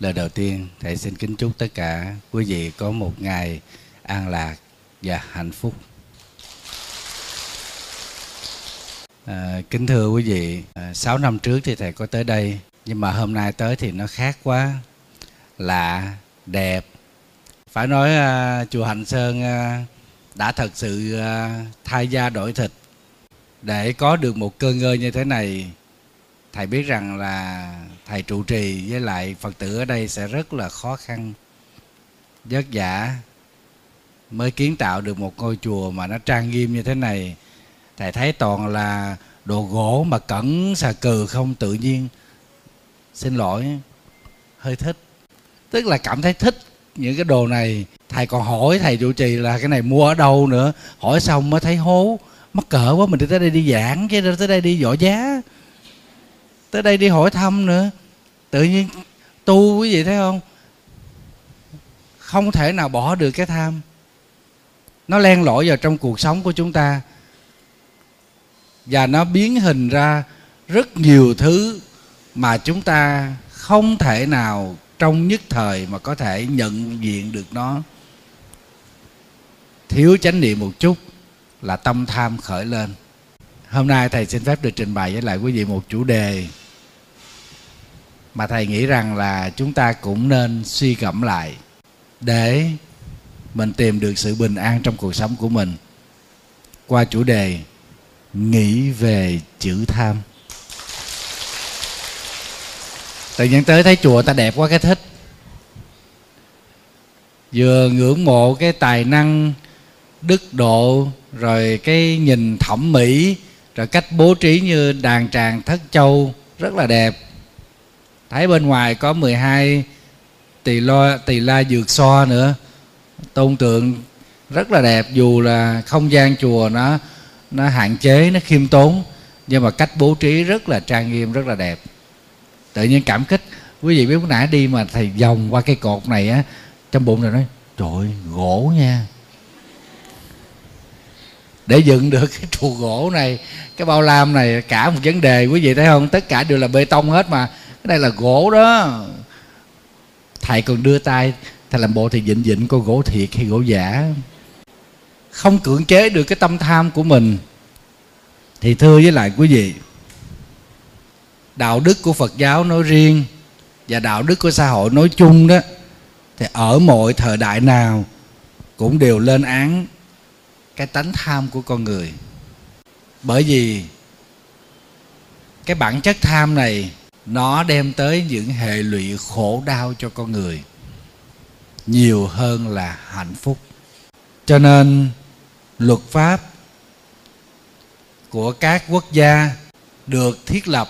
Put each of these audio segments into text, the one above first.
lời đầu tiên thầy xin kính chúc tất cả quý vị có một ngày an lạc và hạnh phúc. À, kính thưa quý vị à, 6 năm trước thì thầy có tới đây nhưng mà hôm nay tới thì nó khác quá lạ đẹp. Phải nói à, chùa Hạnh Sơn à, đã thật sự à, thay da đổi thịt. Để có được một cơ ngơi như thế này thầy biết rằng là thầy trụ trì với lại phật tử ở đây sẽ rất là khó khăn, vất vả mới kiến tạo được một ngôi chùa mà nó trang nghiêm như thế này. Thầy thấy toàn là đồ gỗ mà cẩn xà cừ không tự nhiên. Xin lỗi, hơi thích. Tức là cảm thấy thích những cái đồ này. Thầy còn hỏi thầy trụ trì là cái này mua ở đâu nữa. Hỏi xong mới thấy hố, mắc cỡ quá, mình đi tới đây đi giảng, chứ tới đây đi võ giá tới đây đi hỏi thăm nữa. Tự nhiên tu quý vị thấy không? Không thể nào bỏ được cái tham. Nó len lỏi vào trong cuộc sống của chúng ta. Và nó biến hình ra rất nhiều thứ mà chúng ta không thể nào trong nhất thời mà có thể nhận diện được nó. Thiếu chánh niệm một chút là tâm tham khởi lên. Hôm nay thầy xin phép được trình bày với lại quý vị một chủ đề mà thầy nghĩ rằng là chúng ta cũng nên suy gẫm lại để mình tìm được sự bình an trong cuộc sống của mình. Qua chủ đề nghĩ về chữ tham. Tự nhiên tới thấy chùa ta đẹp quá, cái thích. Vừa ngưỡng mộ cái tài năng, đức độ, rồi cái nhìn thẩm mỹ, rồi cách bố trí như đàn tràng thất châu, rất là đẹp thấy bên ngoài có 12 tỳ lo tỳ la dược so nữa. Tôn tượng rất là đẹp dù là không gian chùa nó nó hạn chế nó khiêm tốn nhưng mà cách bố trí rất là trang nghiêm rất là đẹp. Tự nhiên cảm kích. Quý vị biết lúc nãy đi mà thầy vòng qua cái cột này á trong bụng rồi nói trời ơi, gỗ nha. Để dựng được cái trụ gỗ này cái bao lam này cả một vấn đề quý vị thấy không? Tất cả đều là bê tông hết mà cái này là gỗ đó. Thầy còn đưa tay, thầy làm bộ thì dịnh dịnh coi gỗ thiệt hay gỗ giả. Không cưỡng chế được cái tâm tham của mình. Thì thưa với lại quý vị, đạo đức của phật giáo nói riêng và đạo đức của xã hội nói chung đó, thì ở mọi thời đại nào cũng đều lên án cái tánh tham của con người. Bởi vì cái bản chất tham này nó đem tới những hệ lụy khổ đau cho con người, nhiều hơn là hạnh phúc. Cho nên, luật pháp của các quốc gia được thiết lập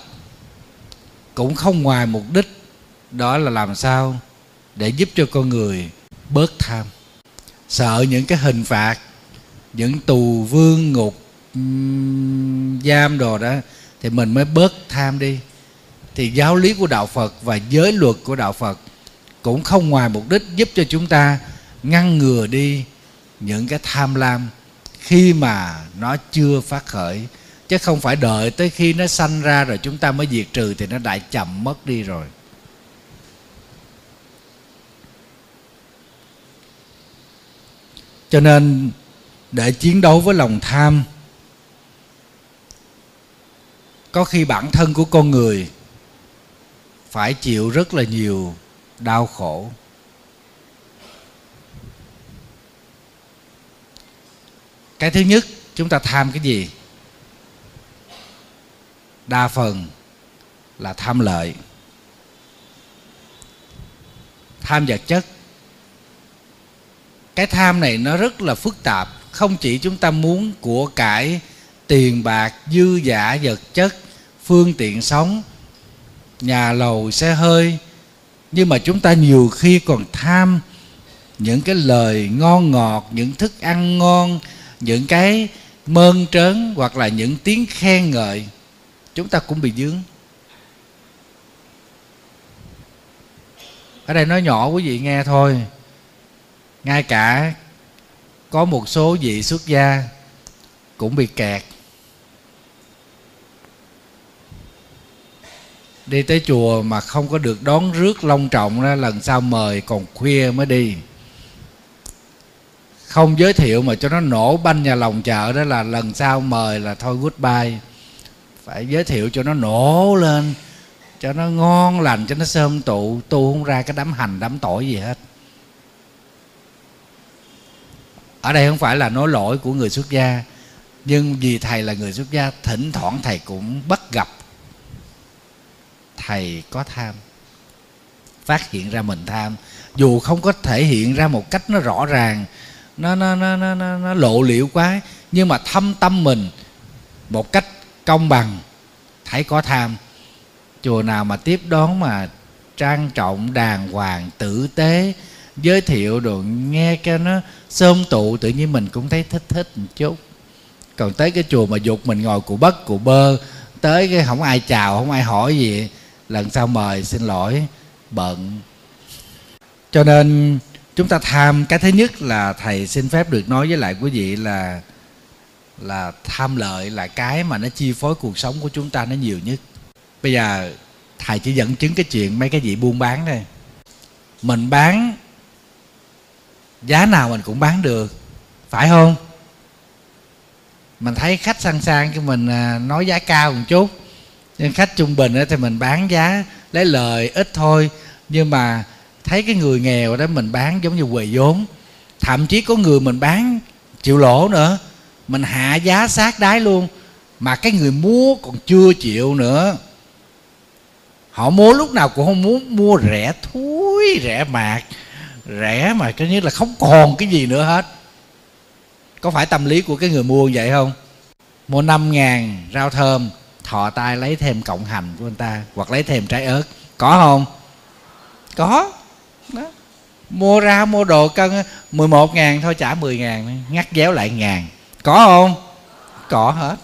cũng không ngoài mục đích, đó là làm sao để giúp cho con người bớt tham. Sợ những cái hình phạt, những tù vương ngục giam đồ đó, thì mình mới bớt tham đi thì giáo lý của đạo phật và giới luật của đạo phật cũng không ngoài mục đích giúp cho chúng ta ngăn ngừa đi những cái tham lam khi mà nó chưa phát khởi. Chứ không phải đợi tới khi nó sanh ra rồi chúng ta mới diệt trừ thì nó đã chậm mất đi rồi. Cho nên để chiến đấu với lòng tham, có khi bản thân của con người phải chịu rất là nhiều đau khổ. Cái thứ nhất, chúng ta tham cái gì? Đa phần là tham lợi. Tham vật chất. Cái tham này nó rất là phức tạp. Không chỉ chúng ta muốn của cải tiền bạc, dư giả vật chất, phương tiện sống nhà lầu xe hơi. Nhưng mà chúng ta nhiều khi còn tham những cái lời ngon ngọt, những thức ăn ngon, những cái mơn trớn hoặc là những tiếng khen ngợi, chúng ta cũng bị dướng. Ở đây nói nhỏ quý vị nghe thôi. Ngay cả có một số vị xuất gia cũng bị kẹt. Đi tới chùa mà không có được đón rước long trọng đó, lần sau mời còn khuya mới đi. Không giới thiệu mà cho nó nổ banh nhà lòng chợ đó là lần sau mời là thôi goodbye. Phải giới thiệu cho nó nổ lên, cho nó ngon lành, cho nó sơm tụ. Tu không ra cái đám hành, đám tỏi gì hết. Ở đây không phải là nói lỗi của người xuất gia, nhưng vì thầy là người xuất gia, thỉnh thoảng thầy cũng bắt gặp thầy có tham. Phát hiện ra mình tham. Dù không có thể hiện ra một cách nó rõ ràng nó nó nó nó, nó, nó lộ liễu quá nhưng mà thâm tâm mình một cách công bằng thấy có tham. Chùa nào mà tiếp đón mà trang trọng đàng hoàng tử tế giới thiệu đồ nghe cho nó sơm tụ tự nhiên mình cũng thấy thích thích một chút. Còn tới cái chùa mà dục mình ngồi cụ bất cụ bơ tới cái không ai chào không ai hỏi gì lần sau mời xin lỗi, bận. Cho nên, chúng ta tham, cái thứ nhất là thầy xin phép được nói với lại quý vị là là tham lợi là cái mà nó chi phối cuộc sống của chúng ta nó nhiều nhất. Bây giờ, thầy chỉ dẫn chứng cái chuyện mấy cái gì buôn bán thôi. Mình bán, giá nào mình cũng bán được, phải không? Mình thấy khách sang sang cho mình à, nói giá cao một chút nhưng khách trung bình thì mình bán giá lấy lời ít thôi. Nhưng mà thấy cái người nghèo đó mình bán giống như quầy vốn. Thậm chí có người mình bán chịu lỗ nữa. Mình hạ giá sát đáy luôn. Mà cái người mua còn chưa chịu nữa. Họ mua lúc nào cũng không muốn mua, rẻ thúi, rẻ mạt. Rẻ mà cái như là không còn cái gì nữa hết. Có phải tâm lý của cái người mua vậy không? Mua năm ngàn rau thơm thò tay lấy thêm cộng hành của người ta, hoặc lấy thêm trái ớt. Có không? Có. Đó. mua ra, mua đồ cân 11 ngàn thôi, trả 10 ngàn ngắt déo lại ngàn. Có không? Có hết.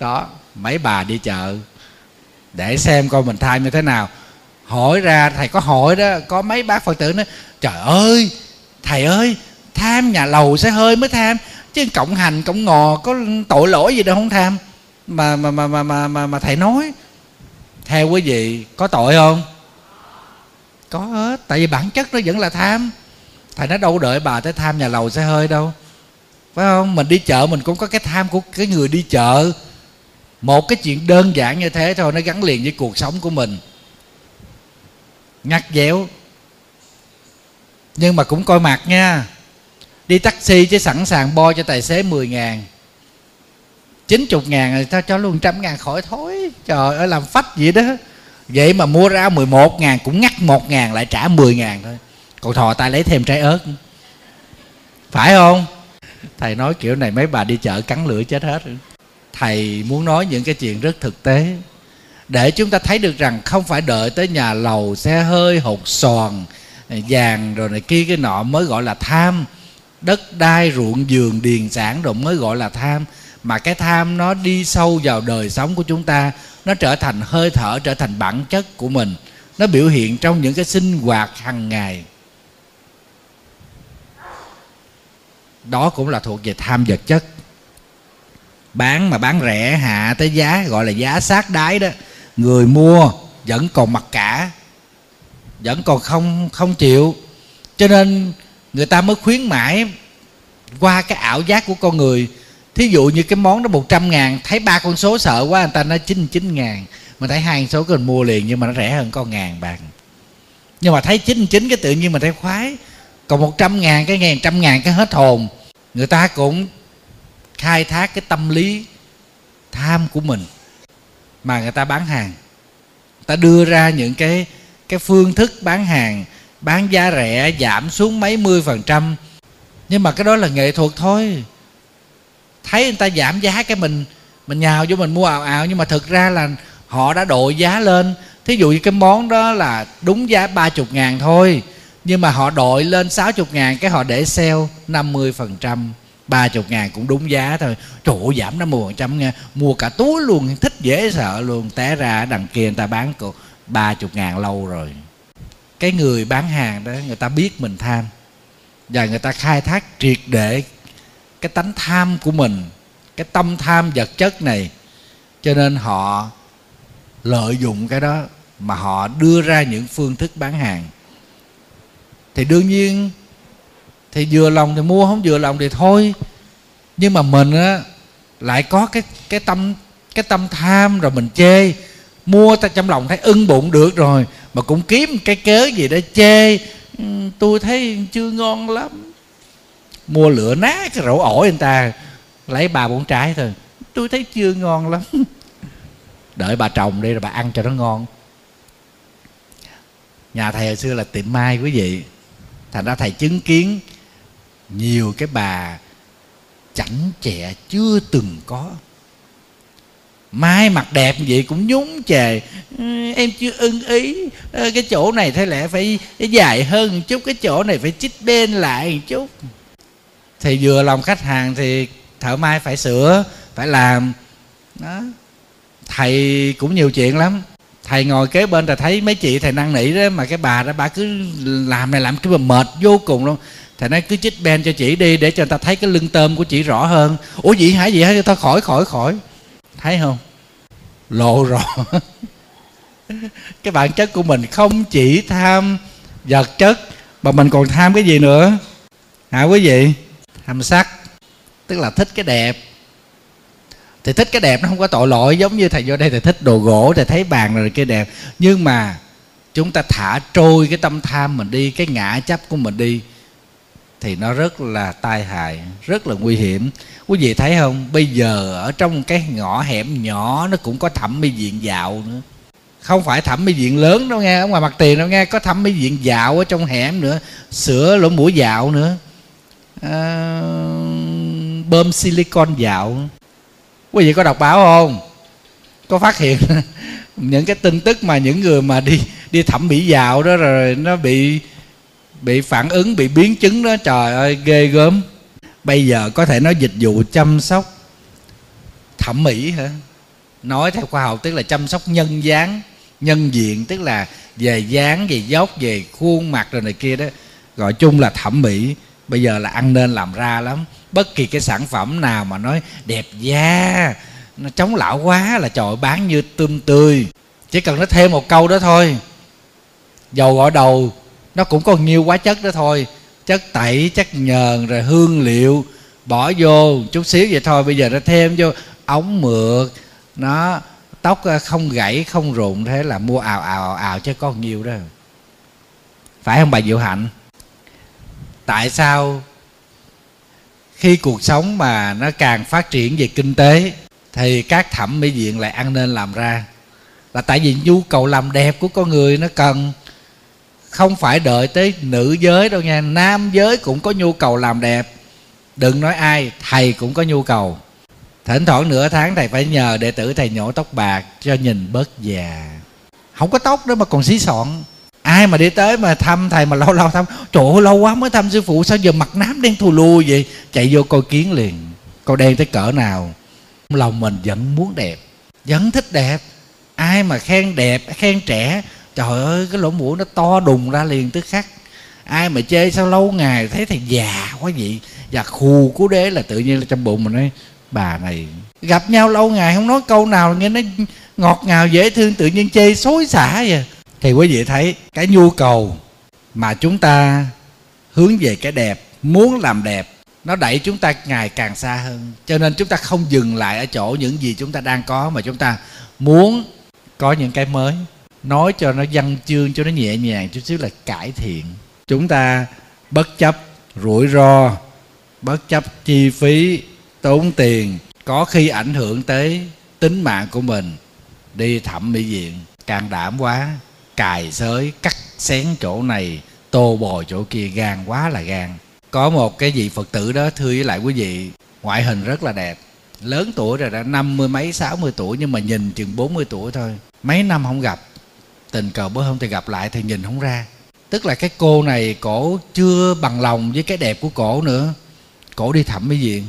Đó. Mấy bà đi chợ, để xem coi mình tham như thế nào. Hỏi ra, thầy có hỏi đó, có mấy bác phật tử nói, trời ơi, thầy ơi, tham nhà lầu sẽ hơi mới tham, chứ cộng hành, cộng ngò có tội lỗi gì đâu không tham mà mà mà mà mà mà, mà thầy nói theo quý vị có tội không? Có hết tại vì bản chất nó vẫn là tham. Thầy nói đâu đợi bà tới tham nhà lầu xe hơi đâu. Phải không? Mình đi chợ mình cũng có cái tham của cái người đi chợ. Một cái chuyện đơn giản như thế thôi nó gắn liền với cuộc sống của mình. Ngắt dẻo. Nhưng mà cũng coi mặt nha. Đi taxi chứ sẵn sàng bo cho tài xế 10 ngàn. 90 ngàn thì tao cho luôn trăm ngàn khỏi thối. Trời ơi, làm phách vậy đó. Vậy mà mua ra 11 ngàn cũng ngắt 1 ngàn lại trả 10 ngàn thôi. Còn thò tay lấy thêm trái ớt. Phải không? Thầy nói kiểu này mấy bà đi chợ cắn lưỡi chết hết. Thầy muốn nói những cái chuyện rất thực tế. Để chúng ta thấy được rằng không phải đợi tới nhà lầu xe hơi, hột xoàn, vàng rồi này kia cái nọ mới gọi là tham. Đất đai ruộng vườn điền sản rồi mới gọi là tham mà cái tham nó đi sâu vào đời sống của chúng ta, nó trở thành hơi thở, trở thành bản chất của mình. Nó biểu hiện trong những cái sinh hoạt hàng ngày. Đó cũng là thuộc về tham vật chất. Bán mà bán rẻ, hạ tới giá, gọi là giá sát đáy đó, người mua vẫn còn mặc cả, vẫn còn không không chịu. Cho nên người ta mới khuyến mãi qua cái ảo giác của con người thí dụ như cái món đó 100 ngàn, thấy ba con số sợ quá, người ta nói 99 ngàn. Mà thấy hai con số mình mua liền, nhưng mà nó rẻ hơn con ngàn bạn. Nhưng mà thấy 99 cái tự nhiên mình thấy khoái. Còn 100 ngàn, cái ngàn, trăm ngàn cái hết hồn. Người ta cũng khai thác cái tâm lý tham của mình mà người ta bán hàng. Ta đưa ra những cái cái phương thức bán hàng, bán giá rẻ, giảm xuống mấy mươi phần trăm. Nhưng mà cái đó là nghệ thuật thôi thấy người ta giảm giá cái mình mình nhào vô mình mua ào ào, nhưng mà thực ra là họ đã đội giá lên. Thí dụ như cái món đó là đúng giá ba chục ngàn thôi, nhưng mà họ đội lên sáu chục ngàn, cái họ để sale năm mươi phần trăm, ba chục ngàn cũng đúng giá thôi. Trời ơi, giảm năm mươi phần trăm nha mua cả túi luôn, thích dễ sợ luôn. Té ra đằng kia người ta bán ba chục ngàn lâu rồi. Cái người bán hàng đó, người ta biết mình tham và người ta khai thác triệt để cái tánh tham của mình, cái tâm tham vật chất này. Cho nên họ lợi dụng cái đó mà họ đưa ra những phương thức bán hàng. Thì đương nhiên thì vừa lòng thì mua, không vừa lòng thì thôi. Nhưng mà mình á, lại có cái cái tâm cái tâm tham rồi mình chê. Mua ta trong lòng thấy ưng bụng được rồi, mà cũng kiếm cái cớ gì để chê. Ừ, tôi thấy chưa ngon lắm mua lửa nát cái rổ ổi người ta, lấy ba bốn trái thôi. Tôi thấy chưa ngon lắm. Đợi bà trồng đi rồi bà ăn cho nó ngon. Nhà thầy hồi xưa là tiệm mai quý vị. Thành ra thầy chứng kiến nhiều cái bà chảnh chẹ chưa từng có. Mai mặt đẹp vậy cũng nhúng chề em chưa ưng ý. Ờ, cái chỗ này thế lẽ phải dài hơn một chút, cái chỗ này phải chích bên lại một chút thì vừa lòng khách hàng thì thợ mai phải sửa, phải làm. Đó. Thầy cũng nhiều chuyện lắm. Thầy ngồi kế bên là thấy mấy chị thầy năn nỉ đó, mà cái bà đó, bà cứ làm này làm cái mà mệt vô cùng luôn. Thầy nói, cứ chích ben cho chị đi để cho người ta thấy cái lưng tôm của chị rõ hơn. Ủa, vậy hả? Vậy hả? Cho ta khỏi khỏi khỏi. Thấy không? Lộ rõ. Cái bản chất của mình không chỉ tham vật chất, mà mình còn tham cái gì nữa? Hả quý vị? Tham sắc, tức là thích cái đẹp. Thì thích cái đẹp nó không có tội lỗi giống như thầy vô đây, thầy thích đồ gỗ, thầy thấy bàn rồi kia đẹp. Nhưng mà chúng ta thả trôi cái tâm tham mình đi, cái ngã chấp của mình đi, thì nó rất là tai hại, rất là nguy hiểm. Quý vị thấy không? Bây giờ ở trong cái ngõ hẻm nhỏ, nó cũng có thẩm mỹ viện dạo nữa. Không phải thẩm mỹ viện lớn đâu nghe, ở ngoài mặt tiền đâu nghe, có thẩm mỹ viện dạo ở trong hẻm nữa, sửa lỗ mũi dạo nữa à, bơm silicon dạo quý vị có đọc báo không? Có phát hiện những cái tin tức mà những người mà đi đi thẩm mỹ dạo đó rồi nó bị bị phản ứng bị biến chứng đó trời ơi ghê gớm. Bây giờ có thể nói dịch vụ chăm sóc thẩm mỹ hả? Nói theo khoa học tức là chăm sóc nhân dáng nhân diện tức là về dáng về dốc về khuôn mặt rồi này kia đó gọi chung là thẩm mỹ bây giờ là ăn nên làm ra lắm. Bất kỳ cái sản phẩm nào mà nói đẹp da, nó chống lão quá là trời bán như tươm tươi. Chỉ cần nó thêm một câu đó thôi. Dầu gội đầu, nó cũng có nhiều hóa chất đó thôi. Chất tẩy, chất nhờn, rồi hương liệu. Bỏ vô chút xíu vậy thôi, bây giờ nó thêm vô ống mượt. Nó tóc ờ, không gãy, không rụng, thế là mua ào ào ào ào chứ có nhiều đó. Phải không bà diệu hạnh? Tại sao khi cuộc sống mà nó càng phát triển về kinh tế, thì các thẩm mỹ viện lại ăn nên làm ra? Là tại vì nhu cầu làm đẹp của con người nó cần. Không phải đợi tới nữ giới đâu nha, nam giới cũng có nhu cầu làm đẹp. Đừng nói ai, thầy cũng có nhu cầu. Thỉnh thoảng nửa tháng thầy phải nhờ đệ tử thầy nhổ tóc bạc cho nhìn bớt già. Không có tóc đó mà còn xí xọn ai mà đi tới mà thăm thầy mà lâu lâu thăm? Trời ơi, lâu quá mới thăm sư phụ, sao giờ mặt nám đen thù lùi vậy? Chạy vô coi kiến liền. Coi đen tới cỡ nào? Lòng mình vẫn muốn đẹp, vẫn thích đẹp. Ai mà khen đẹp, khen trẻ, trời ơi, cái lỗ mũi nó to đùng ra liền tức khắc. Ai mà chê sao lâu ngày thấy thầy già quá vậy? Và khù cú đế là tự nhiên là trong bụng mình nói, bà này, gặp nhau lâu ngày không nói câu nào, nghe nó ngọt ngào, dễ thương, tự nhiên chê xối xả vậy thì quý vị thấy cái nhu cầu mà chúng ta hướng về cái đẹp, muốn làm đẹp, nó đẩy chúng ta ngày càng xa hơn. Cho nên chúng ta không dừng lại ở chỗ những gì chúng ta đang có, mà chúng ta muốn có những cái mới. Nói cho nó văn chương, cho nó nhẹ nhàng, chút xíu là cải thiện. Chúng ta bất chấp rủi ro, bất chấp chi phí, tốn tiền, có khi ảnh hưởng tới tính mạng của mình. Đi thẩm mỹ viện càng đảm quá cài xới cắt xén chỗ này, tô bồi chỗ kia, gan quá là gan. Có một cái vị phật tử đó, thưa với lại quý vị, ngoại hình rất là đẹp. Lớn tuổi rồi đã năm mươi mấy, sáu mươi tuổi, nhưng mà nhìn chừng bốn mươi tuổi thôi. Mấy năm không gặp, tình cờ bữa hôm thì gặp lại thì nhìn không ra. Tức là cái cô này cổ chưa bằng lòng với cái đẹp của cổ nữa. Cổ đi thẩm mỹ viện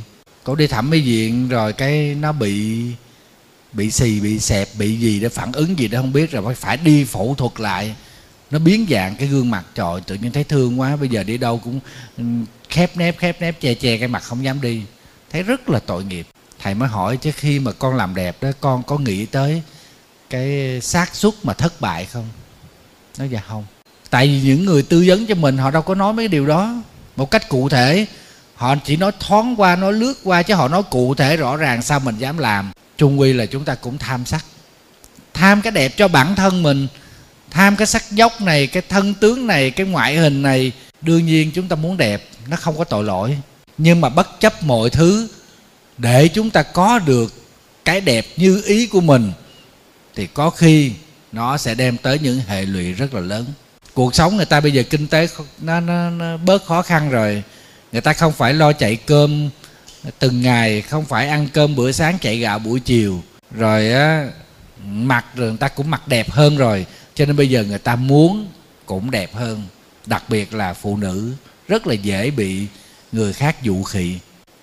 cổ đi thẩm mỹ viện rồi cái nó bị bị xì, bị xẹp, bị gì để phản ứng gì đó không biết rồi phải đi phẫu thuật lại. Nó biến dạng cái gương mặt, trời, tự nhiên thấy thương quá, bây giờ đi đâu cũng ừ, khép nép khép nép, che che cái mặt không dám đi. Thấy rất là tội nghiệp. Thầy mới hỏi chứ khi mà con làm đẹp đó, con có nghĩ tới cái xác suất mà thất bại không? Nói dạ không. Tại vì những người tư vấn cho mình, họ đâu có nói mấy cái điều đó. Một cách cụ thể, họ chỉ nói thoáng qua, nói lướt qua chứ họ nói cụ thể rõ ràng sao mình dám làm trung quy là chúng ta cũng tham sắc. Tham cái đẹp cho bản thân mình tham cái sắc dốc này cái thân tướng này cái ngoại hình này đương nhiên chúng ta muốn đẹp nó không có tội lỗi. Nhưng mà bất chấp mọi thứ để chúng ta có được cái đẹp như ý của mình thì có khi nó sẽ đem tới những hệ lụy rất là lớn. Cuộc sống người ta bây giờ kinh tế nó, nó, nó bớt khó khăn rồi. Người ta không phải lo chạy cơm từng ngày không phải ăn cơm bữa sáng, chạy gạo buổi chiều. Rồi á mặt rồi người ta cũng mặc đẹp hơn rồi. Cho nên bây giờ người ta muốn cũng đẹp hơn. Đặc biệt là phụ nữ, rất là dễ bị người khác dụ khị.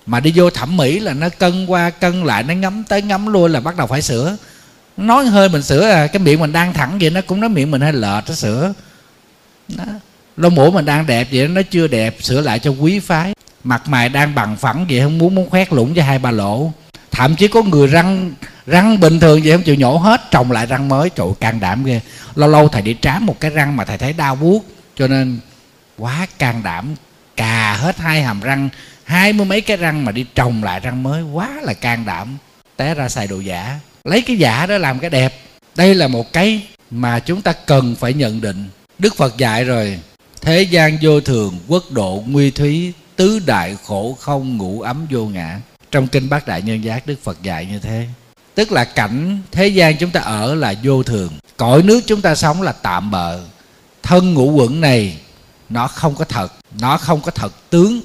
Mà đi vô thẩm mỹ là nó cân qua cân lại, nó ngắm tới ngắm lui là bắt đầu phải sửa. Nói hơi mình sửa à cái miệng mình đang thẳng vậy nó cũng nói miệng mình hơi lệch nó sửa. Đó. lông mũi mình đang đẹp vậy nó chưa đẹp, sửa lại cho quý phái mặt mày đang bằng phẳng vậy không muốn muốn khoét lũng cho hai ba lỗ thậm chí có người răng răng bình thường vậy không chịu nhổ hết, trồng lại răng mới. Trời can đảm ghê. Lâu lâu thầy đi trám một cái răng mà thầy thấy đau buốt, cho nên quá can đảm. Cà hết hai hàm răng, hai mươi mấy cái răng mà đi trồng lại răng mới, quá là can đảm. Té ra xài đồ giả. Lấy cái giả đó làm cái đẹp. Đây là một cái mà chúng ta cần phải nhận định. Đức phật dạy rồi, thế gian vô thường, quốc độ nguy thúy tứ đại khổ không ngủ ấm vô ngã. Trong kinh bát đại nhân giác, đức phật dạy như thế. Tức là cảnh thế gian chúng ta ở là vô thường. Cõi nước chúng ta sống là tạm bợ. Thân ngũ quẩn này, nó không có thật. Nó không có thật tướng.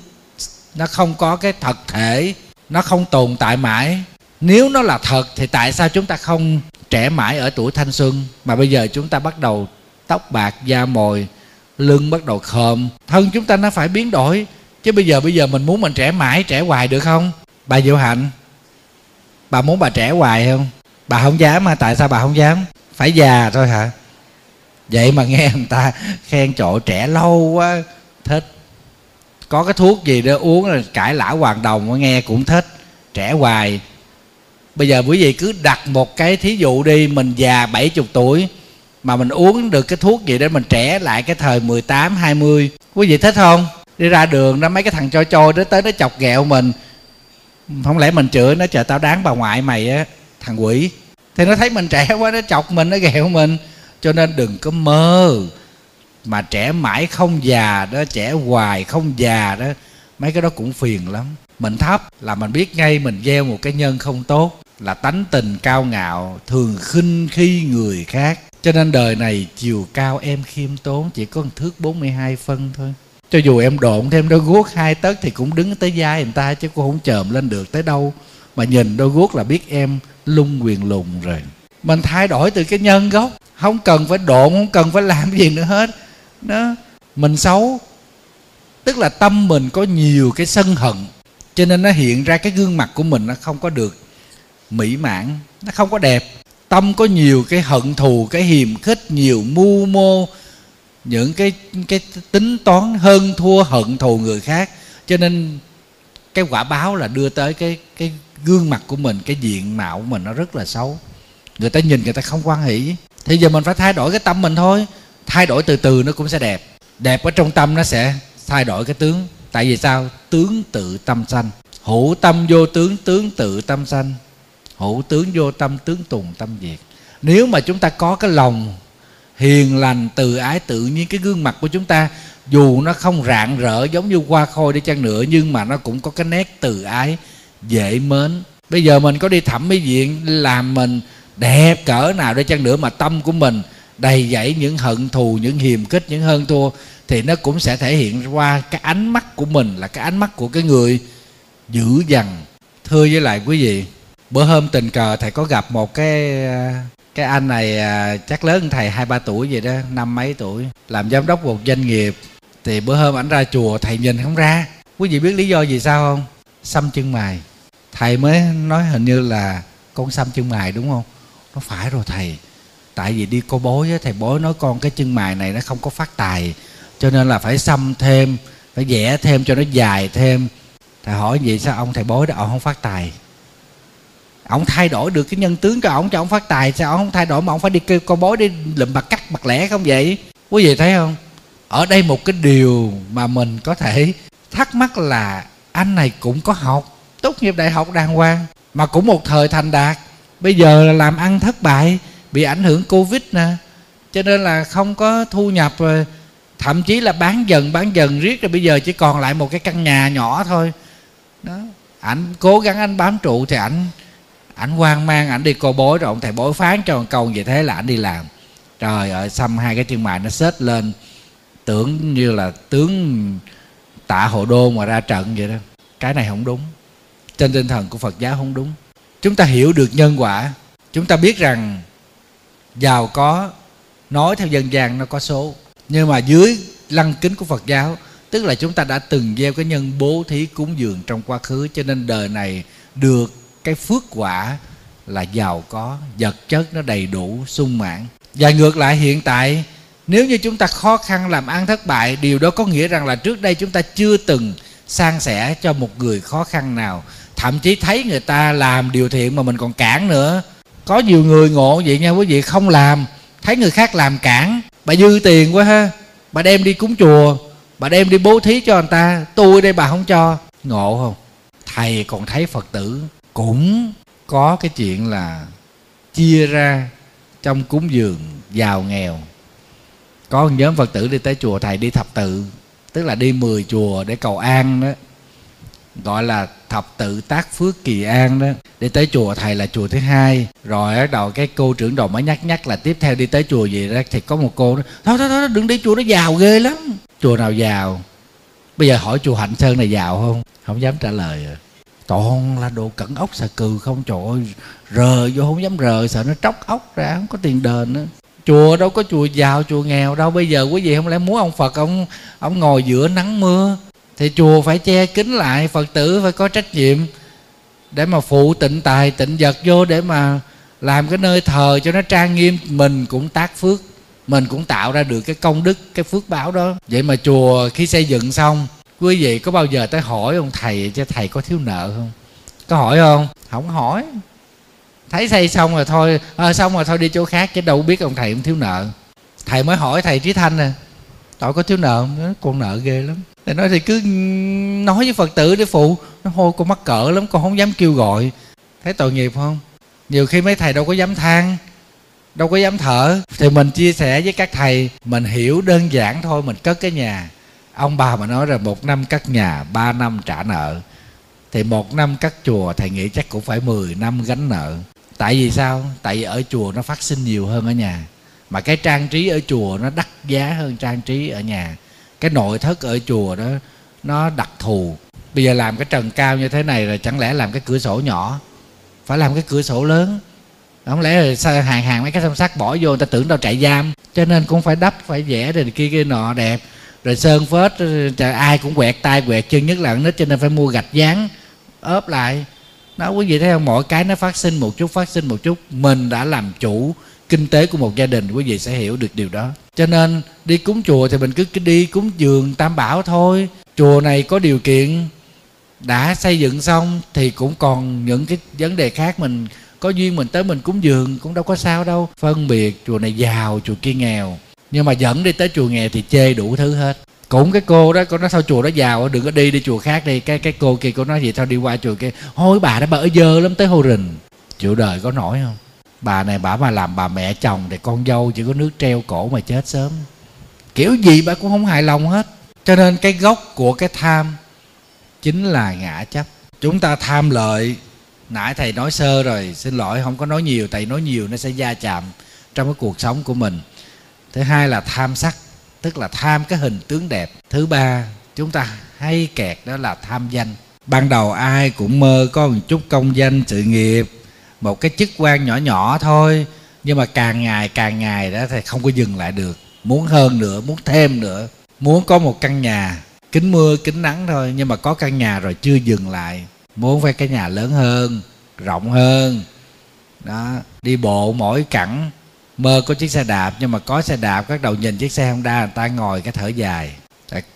Nó không có cái thật thể. Nó không tồn tại mãi. Nếu nó là thật, thì tại sao chúng ta không trẻ mãi ở tuổi thanh xuân? Mà bây giờ chúng ta bắt đầu tóc bạc, da mồi, lưng bắt đầu khòm thân chúng ta nó phải biến đổi chứ bây giờ bây giờ mình muốn mình trẻ mãi trẻ hoài được không? Bà diệu hạnh bà muốn bà trẻ hoài không? Bà không dám mà tại sao bà không dám? Phải già thôi hả? Vậy mà nghe người ta khen chỗ trẻ lâu quá thích. Có cái thuốc gì đó uống là cải lão hoàng đồng nghe cũng thích. Trẻ hoài. Bây giờ quý vị cứ đặt một cái thí dụ đi mình già 70 tuổi mà mình uống được cái thuốc gì để mình trẻ lại cái thời 18, 20 quý vị thích không? Đi ra đường đó, mấy cái thằng cho trôi nó tới, nó chọc ghẹo mình. Không lẽ mình chửi, nó chờ tao đáng bà ngoại mày á, thằng quỷ. Thì nó thấy mình trẻ quá, nó chọc mình, nó ghẹo mình. Cho nên đừng có mơ mà trẻ mãi không già đó, trẻ hoài không già đó, mấy cái đó cũng phiền lắm. Mình thấp là mình biết ngay mình gieo một cái nhân không tốt, là tánh tình cao ngạo, thường khinh khi người khác. Cho nên đời này chiều cao em khiêm tốn, chỉ có một thước 42 phân thôi cho dù em độn thêm đôi guốc hai tấc thì cũng đứng tới vai người ta chứ cũng không chồm lên được tới đâu. Mà nhìn đôi guốc là biết em lung quyền lùng rồi. Mình thay đổi từ cái nhân gốc. Không cần phải độn, không cần phải làm gì nữa hết. Đó. Mình xấu. Tức là tâm mình có nhiều cái sân hận. Cho nên nó hiện ra cái gương mặt của mình nó không có được mỹ mãn, nó không có đẹp. Tâm có nhiều cái hận thù, cái hiềm khích, nhiều mưu mô những cái cái tính toán hơn thua hận thù người khác. Cho nên cái quả báo là đưa tới cái cái gương mặt của mình, cái diện mạo của mình nó rất là xấu. Người ta nhìn người ta không quan hỷ. Thì giờ mình phải thay đổi cái tâm mình thôi. Thay đổi từ từ nó cũng sẽ đẹp. Đẹp ở trong tâm nó sẽ thay đổi cái tướng. Tại vì sao? Tướng tự tâm sanh. Hữu tâm vô tướng tướng tự tâm sanh. Hữu tướng vô tâm, tướng tùng tâm diệt. Nếu mà chúng ta có cái lòng hiền lành, từ ái tự nhiên. Cái gương mặt của chúng ta, dù nó không rạng rỡ giống như hoa khôi đi chăng nữa, nhưng mà nó cũng có cái nét từ ái, dễ mến. Bây giờ mình có đi thẩm mỹ viện, làm mình đẹp cỡ nào đi chăng nữa mà tâm của mình đầy dẫy những hận thù, những hiềm khích, những hơn thua, thì nó cũng sẽ thể hiện qua cái ánh mắt của mình, là cái ánh mắt của cái người dữ dằn. Thưa với lại quý vị, bữa hôm tình cờ thầy có gặp một cái cái anh này à, chắc lớn hơn thầy hai ba tuổi vậy đó năm mấy tuổi. Làm giám đốc một doanh nghiệp thì bữa hôm ảnh ra chùa thầy nhìn không ra. Quý vị biết lý do gì sao không? Xăm chân mày thầy mới nói hình như là con xăm chân mày đúng không? Nó phải rồi thầy. Tại vì đi cô bối á, thầy bối nói con cái chân mày này nó không có phát tài cho nên là phải xăm thêm phải vẽ thêm cho nó dài thêm. Thầy hỏi vậy sao ông thầy bối đó ông không phát tài? Ông thay đổi được cái nhân tướng cho ông cho ông phát tài. Sao ông không thay đổi mà ông phải đi kêu con bói đi lụm bạc cắt bạc lẻ không vậy? Quý vị thấy không? Ở đây một cái điều mà mình có thể thắc mắc là anh này cũng có học tốt nghiệp đại học đàng hoàng, mà cũng một thời thành đạt. Bây giờ là làm ăn thất bại, bị ảnh hưởng covid nè. Cho nên là không có thu nhập, rồi thậm chí là bán dần bán dần riết, rồi bây giờ chỉ còn lại một cái căn nhà nhỏ thôi. Đó. Ảnh cố gắng anh bám trụ thì ảnh ảnh hoang mang, ảnh đi cô bối rồi ông thầy bối phán cho một câu vậy thế là ảnh đi làm. Trời ơi, xăm hai cái chân mày nó xếp lên, tưởng như là tướng tạ hộ đô mà ra trận vậy đó. Cái này không đúng. Trên tinh thần của phật giáo không đúng. Chúng ta hiểu được nhân quả. Chúng ta biết rằng giàu có, nói theo dân gian nó có số. Nhưng mà dưới lăng kính của phật giáo, tức là chúng ta đã từng gieo cái nhân bố thí cúng dường trong quá khứ, cho nên đời này được cái phước quả là giàu có, vật chất nó đầy đủ, sung mãn. Và ngược lại hiện tại, nếu như chúng ta khó khăn làm ăn thất bại, điều đó có nghĩa rằng là trước đây chúng ta chưa từng san sẻ cho một người khó khăn nào. Thậm chí thấy người ta làm điều thiện mà mình còn cản nữa. Có nhiều người ngộ vậy nha quý vị, không làm, thấy người khác làm cản. Bà dư tiền quá ha, bà đem đi cúng chùa, bà đem đi bố thí cho người ta, tôi đây bà không cho. Ngộ không? Thầy còn thấy phật tử cũng có cái chuyện là chia ra trong cúng dường giàu nghèo. Có một nhóm phật tử đi tới chùa, thầy đi thập tự, tức là đi 10 chùa để cầu an đó, gọi là thập tự tác phước kỳ an đó. Đi tới chùa, thầy là chùa thứ hai. Rồi ở đầu cái cô trưởng đoàn mới nhắc nhắc là tiếp theo đi tới chùa gì đó, thì có một cô đó, thôi thôi thôi đừng đi, chùa nó giàu ghê lắm. Chùa nào giàu? Bây giờ hỏi chùa hạnh sơn này giàu không? Không dám trả lời rồi toàn là đồ cẩn ốc xà cừ không? Trời ơi, rờ vô không dám rờ, sợ nó tróc ốc ra, không có tiền đền nữa. Chùa đâu có chùa giàu, chùa nghèo đâu. Bây giờ quý vị không lẽ muốn ông phật, ông ông ngồi giữa nắng mưa? Thì chùa phải che kín lại, phật tử phải có trách nhiệm để mà phụ tịnh tài, tịnh vật vô để mà làm cái nơi thờ cho nó trang nghiêm. Mình cũng tác phước, mình cũng tạo ra được cái công đức, cái phước báo đó. Vậy mà chùa khi xây dựng xong quý vị có bao giờ tới hỏi ông thầy cho thầy có thiếu nợ không? Có hỏi không? Không hỏi. Thấy xây xong rồi thôi à, xong rồi thôi đi chỗ khác chứ đâu biết ông thầy ông thiếu nợ. Thầy mới hỏi thầy trí thanh nè tội có thiếu nợ không? Con nợ ghê lắm. Thầy nói thì cứ nói với phật tử để phụ. Nó hôi con mắc cỡ lắm con không dám kêu gọi. Thấy tội nghiệp không? Nhiều khi mấy thầy đâu có dám than đâu có dám thở. Thì mình chia sẻ với các thầy mình hiểu đơn giản thôi mình cất cái nhà ông bà mà nói là một năm cắt nhà, ba năm trả nợ. Thì một năm cắt chùa, thầy nghĩ chắc cũng phải 10 năm gánh nợ. Tại vì sao? Tại vì ở chùa nó phát sinh nhiều hơn ở nhà. Mà cái trang trí ở chùa nó đắt giá hơn trang trí ở nhà. Cái nội thất ở chùa đó, nó đặc thù. Bây giờ làm cái trần cao như thế này rồi chẳng lẽ làm cái cửa sổ nhỏ? Phải làm cái cửa sổ lớn. Không lẽ là sao hàng hàng mấy cái song sắt bỏ vô người ta tưởng đâu trại giam? Cho nên cũng phải đắp, phải vẽ rồi kia kia nọ đẹp rồi sơn phết, trời, ai cũng quẹt tay, quẹt chân, nhất là nít, cho nên phải mua gạch dán, ốp lại. Nó quý vị thấy không? Mỗi cái nó phát sinh một chút, phát sinh một chút. Mình đã làm chủ kinh tế của một gia đình, quý vị sẽ hiểu được điều đó. Cho nên, đi cúng chùa thì mình cứ đi cúng giường tam bảo thôi. Chùa này có điều kiện, đã xây dựng xong thì cũng còn những cái vấn đề khác mình, có duyên mình tới mình cúng dường, cũng đâu có sao đâu. Phân biệt chùa này giàu, chùa kia nghèo nhưng mà dẫn đi tới chùa nghèo thì chê đủ thứ hết. Cũng cái cô đó, cô nói sao chùa đó giàu đừng có đi đi chùa khác đi. Cái cái cô kia, cô nói gì sao đi qua chùa kia. Hôi bà đó, bà ở dơ lắm tới hô rình. Chịu đời có nổi không? Bà này bà mà làm bà mẹ chồng thì con dâu chỉ có nước treo cổ mà chết sớm. Kiểu gì bà cũng không hài lòng hết. Cho nên cái gốc của cái tham chính là ngã chấp. Chúng ta tham lợi. Nãy thầy nói sơ rồi, xin lỗi, không có nói nhiều, thầy nói nhiều nó sẽ gia chạm trong cái cuộc sống của mình thứ hai là tham sắc, tức là tham cái hình tướng đẹp. Thứ ba, chúng ta hay kẹt đó là tham danh. Ban đầu ai cũng mơ có một chút công danh, sự nghiệp, một cái chức quan nhỏ nhỏ thôi. Nhưng mà càng ngày càng ngày đó thì không có dừng lại được. Muốn hơn nữa, muốn thêm nữa. Muốn có một căn nhà kính mưa kính nắng thôi. Nhưng mà có căn nhà rồi chưa dừng lại. Muốn phải cái nhà lớn hơn, rộng hơn. Đó, đi bộ mỗi cẳng mơ có chiếc xe đạp, nhưng mà có xe đạp, các đầu nhìn chiếc xe honda, người ta ngồi cái thở dài.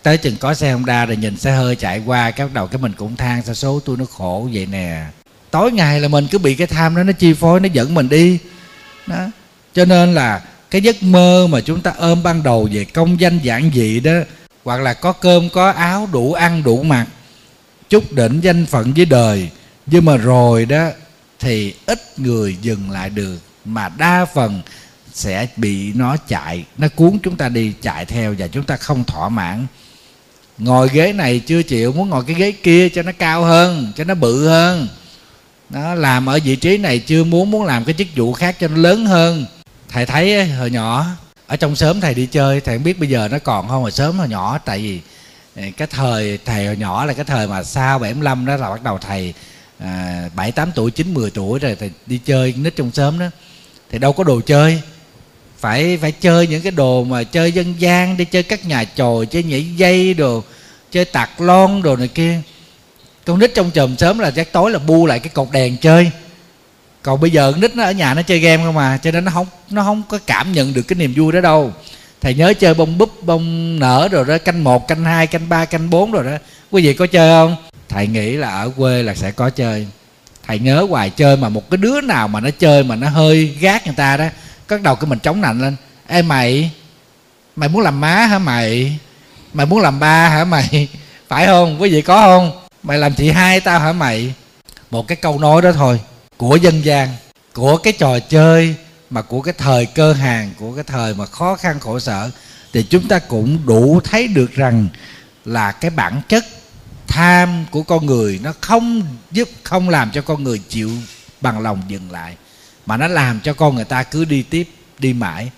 Tới chừng có xe honda rồi nhìn xe hơi chạy qua cái đầu cái mình cũng than, sao số tôi nó khổ vậy nè? Tối ngày là mình cứ bị cái tham đó, nó chi phối, nó dẫn mình đi. Đó. Cho nên là cái giấc mơ mà chúng ta ôm ban đầu về công danh giản dị đó, hoặc là có cơm, có áo, đủ ăn, đủ mặc, chút đỉnh danh phận với đời, nhưng mà rồi đó thì ít người dừng lại được. Mà đa phần sẽ bị nó chạy. Nó cuốn chúng ta đi chạy theo và chúng ta không thỏa mãn. Ngồi ghế này chưa chịu muốn ngồi cái ghế kia cho nó cao hơn cho nó bự hơn. Nó làm ở vị trí này chưa muốn muốn làm cái chức vụ khác cho nó lớn hơn. Thầy thấy hồi nhỏ ở trong sớm thầy đi chơi thầy không biết bây giờ nó còn không hồi sớm hồi nhỏ tại vì ờ, cái thời thầy hồi nhỏ là cái thời mà sau 75 đó là bắt đầu thầy à, bảy tám tuổi chín mười tuổi rồi thầy đi chơi nít trong sớm đó. Thì đâu có đồ chơi phải phải chơi những cái đồ mà chơi dân gian đi, chơi các nhà chòi chơi nhảy dây đồ, chơi tạc lon đồ này kia. Con nít trong chòm sớm là chắc tối là bu lại cái cột đèn chơi. Còn bây giờ con nít nó ở nhà nó chơi game không mà cho nên nó không nó không có cảm nhận được cái niềm vui đó đâu. Thầy nhớ chơi bông búp, bông nở rồi đó, canh một, canh hai, canh ba, canh bốn rồi đó. Quý vị có chơi không? Thầy nghĩ là ở quê là sẽ có chơi. Thầy nhớ hoài chơi mà một cái đứa nào mà nó chơi mà nó hơi gác người ta đó cất đầu cái mình chống nạnh lên. Ê, mày mày muốn làm má hả mày? Mày muốn làm ba hả mày? Phải không? Quý vị có không? Mày làm chị hai tao hả mày? Một cái câu nói đó thôi. Của dân gian, của cái trò chơi, mà của cái thời cơ hàng, của cái thời mà khó khăn khổ sở, thì chúng ta cũng đủ thấy được rằng là cái bản chất tham của con người nó không giúp, không làm cho con người chịu bằng lòng dừng lại mà nó làm cho con người ta cứ đi tiếp, đi mãi.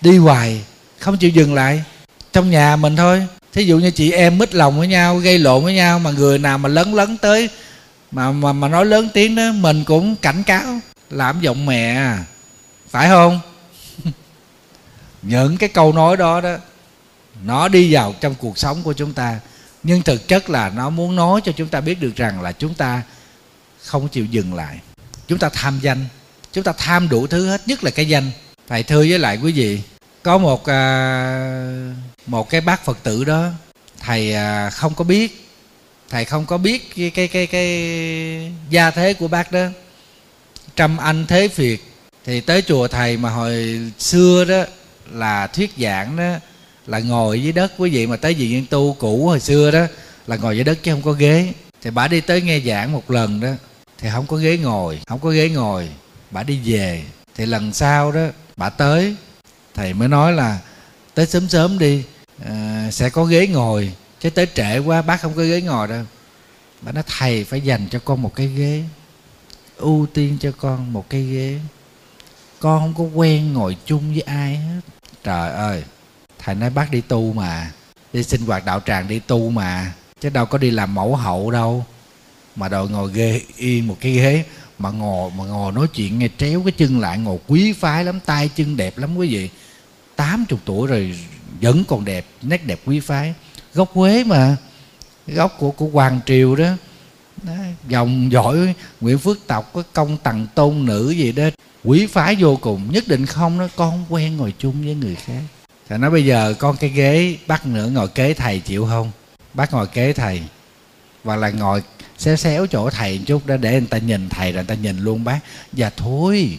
Đi hoài, không chịu dừng lại. Trong nhà mình thôi. Thí dụ như chị em mít lòng với nhau, gây lộn với nhau, mà người nào mà lấn lấn tới, mà mà mà nói lớn tiếng đó, mình cũng cảnh cáo. Làm giọng mẹ à. phải không? Những cái câu nói đó đó, nó đi vào trong cuộc sống của chúng ta. Nhưng thực chất là nó muốn nói cho chúng ta biết được rằng là chúng ta không chịu dừng lại. Chúng ta tham danh chúng ta tham đủ thứ hết nhất là cái danh. Thầy thưa với lại quý vị có một à, một cái bác phật tử đó thầy à, không có biết thầy không có biết cái cái cái cái gia thế của bác đó. Trăm anh thế phiệt thì tới chùa thầy mà hồi xưa đó là thuyết giảng đó là ngồi dưới đất. Quý vị mà tới viện nhân tu cũ hồi xưa đó là ngồi dưới đất chứ không có ghế. Thì bà đi tới nghe giảng một lần đó thì không có ghế ngồi không có ghế ngồi bà đi về thì lần sau đó bà tới thầy mới nói là tới sớm sớm đi à, sẽ có ghế ngồi. Chứ tới trễ quá bác không có ghế ngồi đâu. Bà nói thầy phải dành cho con một cái ghế ưu tiên cho con một cái ghế. Con không có quen ngồi chung với ai hết. Trời ơi thầy nói bác đi tu mà đi sinh hoạt đạo tràng đi tu mà chứ đâu có đi làm mẫu hậu đâu. Mà đòi ngồi ghê yên một cái ghế mà ngồi mà ngồi nói chuyện nghe tréo cái chân lại ngồi quý phái lắm tay chân đẹp lắm quý vị. Tám chục tuổi rồi vẫn còn đẹp nét đẹp quý phái. Gốc Huế mà gốc của của Hoàng Triều đó, đó dòng giỏi Nguyễn Phước Tộc có công tặng tôn nữ gì đó. Quý phái vô cùng nhất định không nó con không quen ngồi chung với người khác. Thầy nói bây giờ con cái ghế bắt nữa ngồi kế thầy chịu không? Bác ngồi kế thầy và là ngồi xéo xéo chỗ thầy một chút đó, để người ta nhìn thầy rồi người ta nhìn luôn bác. Dạ thôi,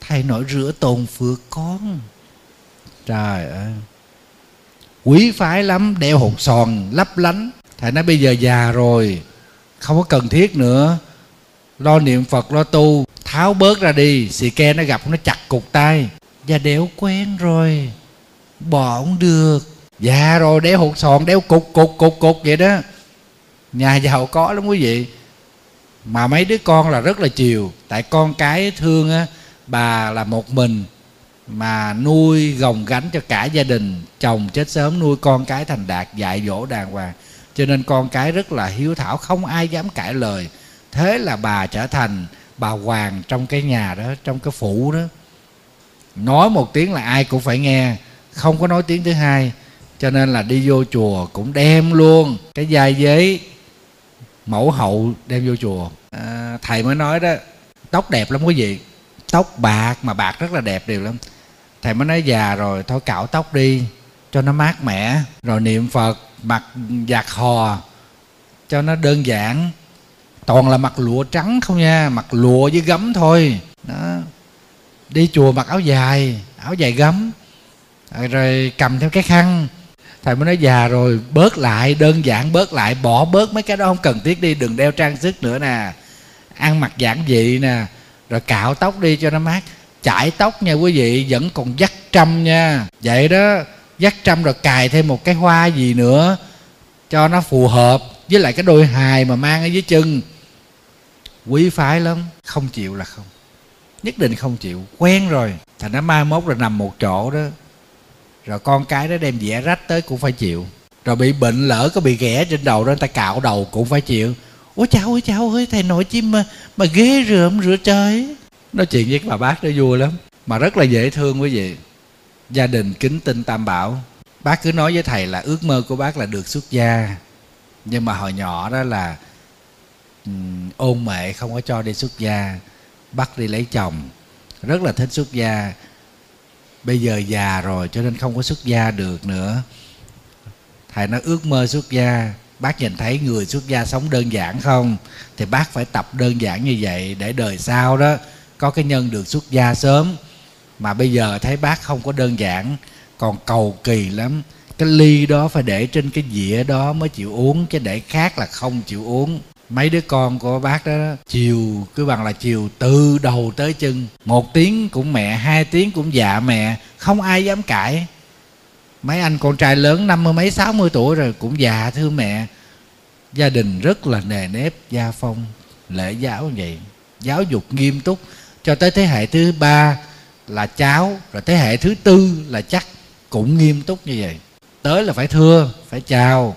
thầy nói rửa tồn phước con. Trời ơi. Quý phái lắm, đeo hột sòn, lấp lánh. Thầy nói bây giờ già rồi, không có cần thiết nữa. Lo niệm phật, lo tu. Tháo bớt ra đi, xì ke nó gặp, nó chặt cục tay. Dạ Và đeo quen rồi. Bỏ không được. Già rồi, đeo hột sòn, đeo cục cục cục cục vậy đó nhà giàu có lắm quý vị. Mà mấy đứa con là rất là chiều. Tại con cái thương á, bà là một mình mà nuôi gồng gánh cho cả gia đình. Chồng chết sớm nuôi con cái thành đạt, dạy dỗ đàng hoàng. Cho nên con cái rất là hiếu thảo, không ai dám cãi lời. Thế là bà trở thành bà hoàng trong cái nhà đó, trong cái phủ đó. Nói một tiếng là ai cũng phải nghe, không có nói tiếng thứ hai. Cho nên là đi vô chùa cũng đem luôn cái giai giấy mẫu hậu đem vô chùa. À, thầy mới nói đó tóc đẹp lắm quý vị. Tóc bạc mà bạc rất là đẹp đều lắm. Thầy mới nói già rồi thôi cạo tóc đi cho nó mát mẻ. Rồi niệm phật mặc giặt hò cho nó đơn giản. Toàn là mặc lụa trắng không nha mặc lụa với gấm thôi. Đó. Đi chùa mặc áo dài áo dài gấm. Rồi cầm theo cái khăn thầy mới nói, già rồi, bớt lại, đơn giản bớt lại, bỏ bớt mấy cái đó không cần thiết đi, đừng đeo trang sức nữa nè. Ăn mặc giản dị nè, rồi cạo tóc đi cho nó mát. Chải tóc nha quý vị, vẫn còn dắt trăm nha. Vậy đó, dắt trăm rồi cài thêm một cái hoa gì nữa cho nó phù hợp với lại cái đôi hài mà mang ở dưới chân. Quý phái lắm, không chịu là không. Nhất định không chịu, quen rồi. Thành nó mai mốt rồi nằm một chỗ đó rồi con cái nó đem dẻ rách tới cũng phải chịu. Rồi bị bệnh lỡ có bị ghẻ trên đầu đó người ta cạo đầu cũng phải chịu. Ôi cháu ơi cháu ơi thầy nội chim mà mà ghê rượm rửa trời. Nói chuyện với bà bác nó vui lắm. Mà rất là dễ thương quý vị. Gia đình kính tinh tam bảo. Bác cứ nói với thầy là ước mơ của bác là được xuất gia. Nhưng mà hồi nhỏ đó là um, ôn mệ không có cho đi xuất gia. Bắt đi lấy chồng. Rất là thích xuất gia bây giờ già rồi cho nên không có xuất gia được nữa. Thầy nó ước mơ xuất gia, bác nhìn thấy người xuất gia sống đơn giản không? Thì bác phải tập đơn giản như vậy để đời sau đó có cái nhân được xuất gia sớm. Mà bây giờ thấy bác không có đơn giản, còn cầu kỳ lắm. Cái ly đó phải để trên cái dĩa đó mới chịu uống, chứ để khác là không chịu uống mấy đứa con của bác đó chiều, cứ bằng là chiều từ đầu tới chân. Một tiếng cũng mẹ, hai tiếng cũng dạ mẹ, không ai dám cãi. Mấy anh con trai lớn năm mươi mấy, sáu mươi tuổi rồi cũng già thưa mẹ. Gia đình rất là nề nếp, gia phong, lễ giáo vậy. Giáo dục nghiêm túc. Cho tới thế hệ thứ ba là cháu, rồi thế hệ thứ tư là chắc cũng nghiêm túc như vậy. Tới là phải thưa, phải chào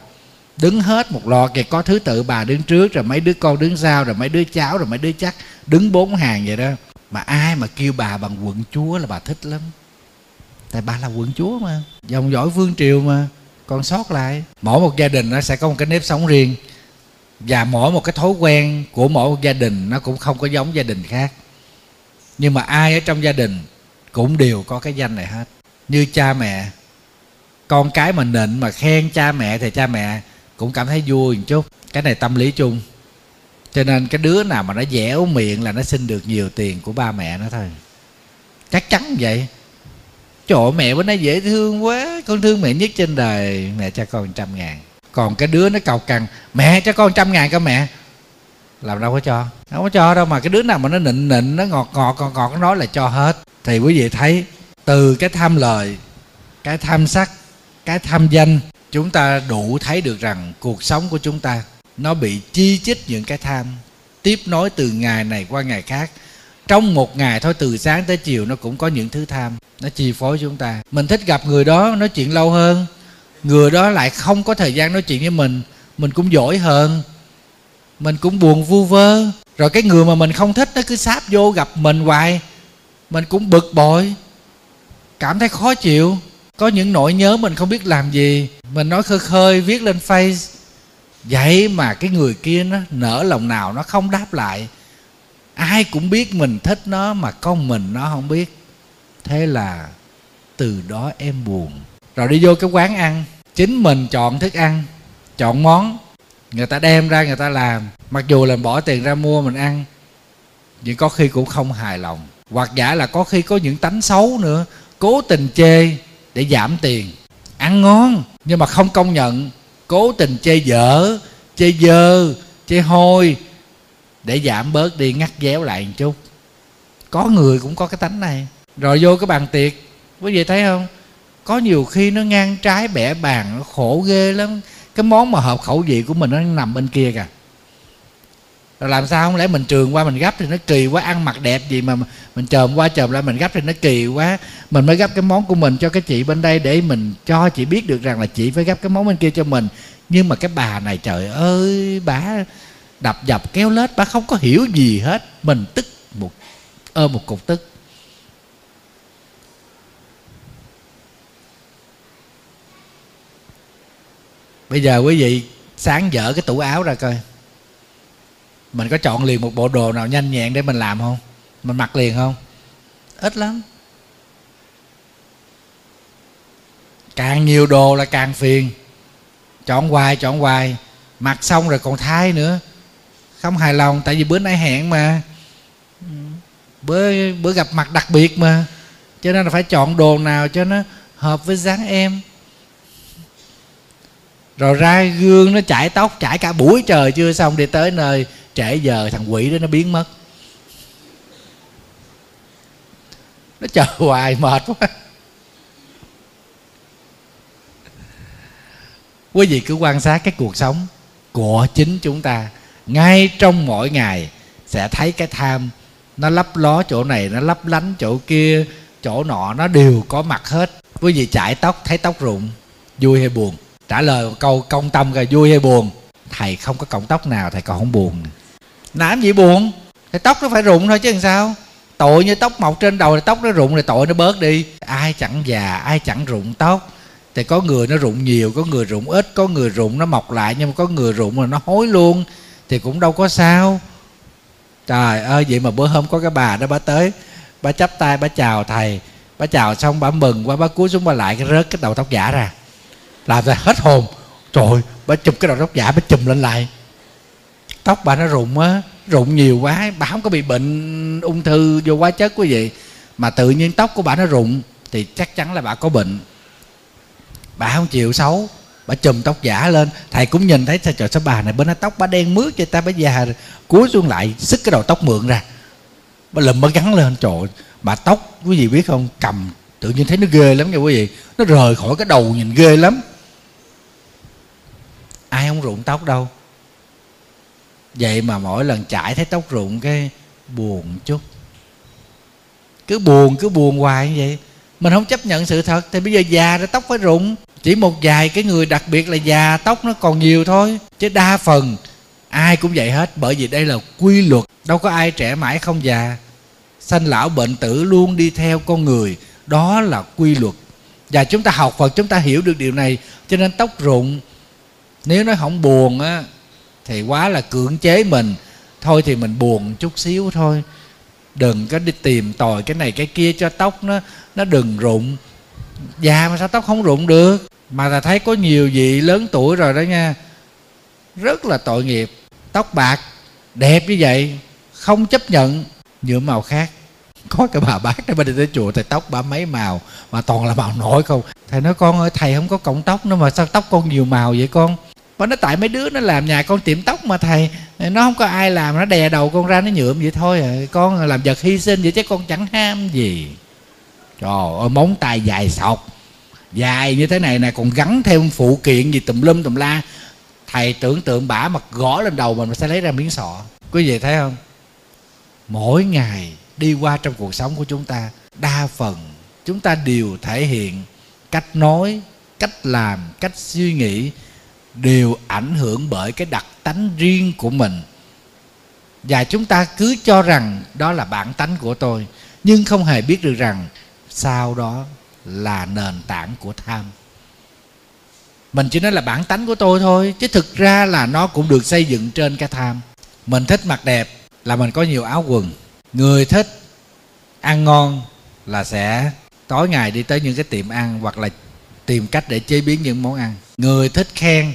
đứng hết một lọ kìa, có thứ tự bà đứng trước, rồi mấy đứa con đứng sau, rồi mấy đứa cháu, rồi mấy đứa chắc đứng bốn hàng vậy đó. Mà ai mà kêu bà bằng quận chúa là bà thích lắm. Tại bà là quận chúa mà, dòng dõi vương triều mà. Còn sót lại, mỗi một gia đình nó sẽ có một cái nếp sống riêng. Và mỗi một cái thói quen của mỗi một gia đình nó cũng không có giống gia đình khác. Nhưng mà ai ở trong gia đình cũng đều có cái danh này hết. Như cha mẹ, con cái mà nịnh mà khen cha mẹ thì cha mẹ cũng cảm thấy vui một chút. Cái này tâm lý chung. Cho nên cái đứa nào mà nó dẻo miệng là nó xin được nhiều tiền của ba mẹ nó thôi. Chắc chắn vậy. Trời mẹ bữa nay dễ thương quá. Con thương mẹ nhất trên đời. Mẹ cho con trăm ngàn. Còn cái đứa nó cầu cằn, mẹ cho con trăm ngàn cơ mẹ. Làm đâu có cho. Không có cho đâu mà cái đứa nào mà nó nịnh nịnh, nó ngọt ngọt ngọt ngọt, nó nói là cho hết. Thì quý vị thấy, từ cái tham lời, cái tham sắc, cái tham danh chúng ta đủ thấy được rằng cuộc sống của chúng ta, nó bị chi chít những cái tham. Tiếp nối từ ngày này qua ngày khác, trong một ngày thôi, từ sáng tới chiều nó cũng có những thứ tham, nó chi phối chúng ta. Mình thích gặp người đó, nói chuyện lâu hơn. Người đó lại không có thời gian nói chuyện với mình mình cũng giỏi hơn. Mình cũng buồn vu vơ. Rồi cái người mà mình không thích nó cứ sáp vô gặp mình hoài. Mình cũng bực bội. Cảm thấy khó chịu có những nỗi nhớ mình không biết làm gì. Mình nói khơi khơi, viết lên face. Vậy mà cái người kia nó nở lòng nào nó không đáp lại. Ai cũng biết mình thích nó mà con mình nó không biết. Thế là từ đó em buồn. Rồi đi vô cái quán ăn. Chính mình chọn thức ăn, chọn món. Người ta đem ra, người ta làm. Mặc dù là bỏ tiền ra mua mình ăn, nhưng có khi cũng không hài lòng. Hoặc giả là có khi có những tánh xấu nữa. Cố tình chê để giảm tiền. Ăn ngon, nhưng mà không công nhận. Cố tình chê dở chê dơ, chê hôi, để giảm bớt đi, ngắt déo lại một chút. Có người cũng có cái tánh này. Rồi vô cái bàn tiệc, quý vị thấy không? Có nhiều khi nó ngang trái bẻ bàn, nó khổ ghê lắm. Cái món mà hợp khẩu vị của mình nó nằm bên kia kìa rồi làm sao không lẽ mình trường qua mình gấp thì nó kỳ quá, ăn mặc đẹp gì mà mình chồm qua chồm lại mình gấp thì nó kỳ quá. Mình mới gấp cái món của mình cho cái chị bên đây để mình cho chị biết được rằng là chị phải gấp cái món bên kia cho mình. Nhưng mà cái bà này trời ơi, bà đập dập kéo lết, bà không có hiểu gì hết. Mình tức một, ơ, một cục tức. Bây giờ quý vị sáng dở cái tủ áo ra coi mình có chọn liền một bộ đồ nào nhanh nhẹn để mình làm không? Mình mặc liền không? Ít lắm. Càng nhiều đồ là càng phiền. Chọn hoài chọn hoài. Mặc xong rồi còn thay nữa. Không hài lòng, tại vì bữa nay hẹn mà. Bữa bữa gặp mặt đặc biệt mà. Cho nên là phải chọn đồ nào cho nó hợp với dáng em. Rồi ra gương nó chải tóc, chải cả buổi trời chưa xong đi tới nơi trễ giờ thằng quỷ đó nó biến mất. Nó chờ hoài mệt quá. Quý vị cứ quan sát cái cuộc sống của chính chúng ta. Ngay trong mỗi ngày sẽ thấy cái tham nó lấp ló chỗ này, nó lấp lánh chỗ kia, chỗ nọ, nó đều có mặt hết. Quý vị chải tóc, thấy tóc rụng, vui hay buồn? Trả lời một câu công tâm coi, vui hay buồn? Thầy không có cọng tóc nào, thầy còn không buồn làm gì buồn? Thì tóc nó phải rụng thôi chứ làm sao? Tội như tóc mọc trên đầu thì tóc nó rụng thì tội nó bớt đi. Ai chẳng già, ai chẳng rụng tóc. Thì có người nó rụng nhiều, có người rụng ít, có người rụng nó mọc lại nhưng mà có người rụng là nó hối luôn. Thì cũng đâu có sao. Trời ơi, vậy mà bữa hôm có cái bà đó, bà tới, bà chắp tay, bà chào thầy. Bà chào xong, bà mừng quá, bà cúi xuống bà lại cái rớt cái đầu tóc giả ra. Làm ra hết hồn. Trời bà chụp cái đầu tóc giả, bà chùm lên lại tóc bà nó rụng á, rụng nhiều quá, bà không có bị bệnh ung thư vô quá chất quý vị mà tự nhiên tóc của bà nó rụng thì chắc chắn là bà có bệnh. Bà không chịu xấu, bà chùm tóc giả lên. Thầy cũng nhìn thấy, trời sao bà này bên tóc bà đen mướt cho ta? Bà già cúi xuống lại, xức cái đầu tóc mượn ra. Bà lùm bà gắn lên, trời, bà tóc, quý vị biết không, cầm, tự nhiên thấy nó ghê lắm nha quý vị. Nó rời khỏi cái đầu nhìn ghê lắm. Ai không rụng tóc đâu vậy mà mỗi lần chải thấy tóc rụng cái buồn chút. Cứ buồn cứ buồn hoài như vậy. Mình không chấp nhận sự thật, thì bây giờ già rồi tóc phải rụng. Chỉ một vài cái người đặc biệt là già, tóc nó còn nhiều thôi. Chứ đa phần, ai cũng vậy hết. Bởi vì đây là quy luật. Đâu có ai trẻ mãi không già. Sanh lão bệnh tử luôn đi theo con người. Đó là quy luật. Và chúng ta học Phật, chúng ta hiểu được điều này. Cho nên tóc rụng, nếu nó không buồn á thì quá là cưỡng chế mình. Thôi thì mình buồn chút xíu thôi. Đừng có đi tìm tòi cái này cái kia cho tóc nó nó đừng rụng. Già mà sao tóc không rụng được? Mà ta thấy có nhiều vị lớn tuổi rồi đó nha. Rất là tội nghiệp. Tóc bạc, đẹp như vậy, không chấp nhận nhuộm màu khác. Có cái bà bác đó bên đi tới chùa thì tóc bà mấy màu, mà toàn là màu nổi không? Thầy nói, con ơi, thầy không có cọng tóc nữa mà sao tóc con nhiều màu vậy con? Bà nói tại mấy đứa nó làm nhà con tiệm tóc mà thầy. Nó không có ai làm, nó đè đầu con ra nó nhuộm vậy thôi à. con làm vật hy sinh vậy chứ con chẳng ham gì. Trời ơi, móng tay dài sọc. Dài như thế này nè, còn gắn thêm phụ kiện gì tùm lum tùm la. Thầy tưởng tượng bả mặt gõ lên đầu mình sẽ lấy ra miếng sọ. Quý vị thấy không? Mỗi ngày đi qua trong cuộc sống của chúng ta, đa phần chúng ta đều thể hiện cách nói, cách làm, cách suy nghĩ đều ảnh hưởng bởi cái đặc tánh riêng của mình. Và chúng ta cứ cho rằng đó là bản tánh của tôi, nhưng không hề biết được rằng sau đó là nền tảng của tham. Mình chỉ nói là bản tánh của tôi thôi, chứ thực ra là nó cũng được xây dựng trên cái tham. Mình thích mặc đẹp là mình có nhiều áo quần. Người thích ăn ngon là sẽ tối ngày đi tới những cái tiệm ăn hoặc là tìm cách để chế biến những món ăn. Người thích khen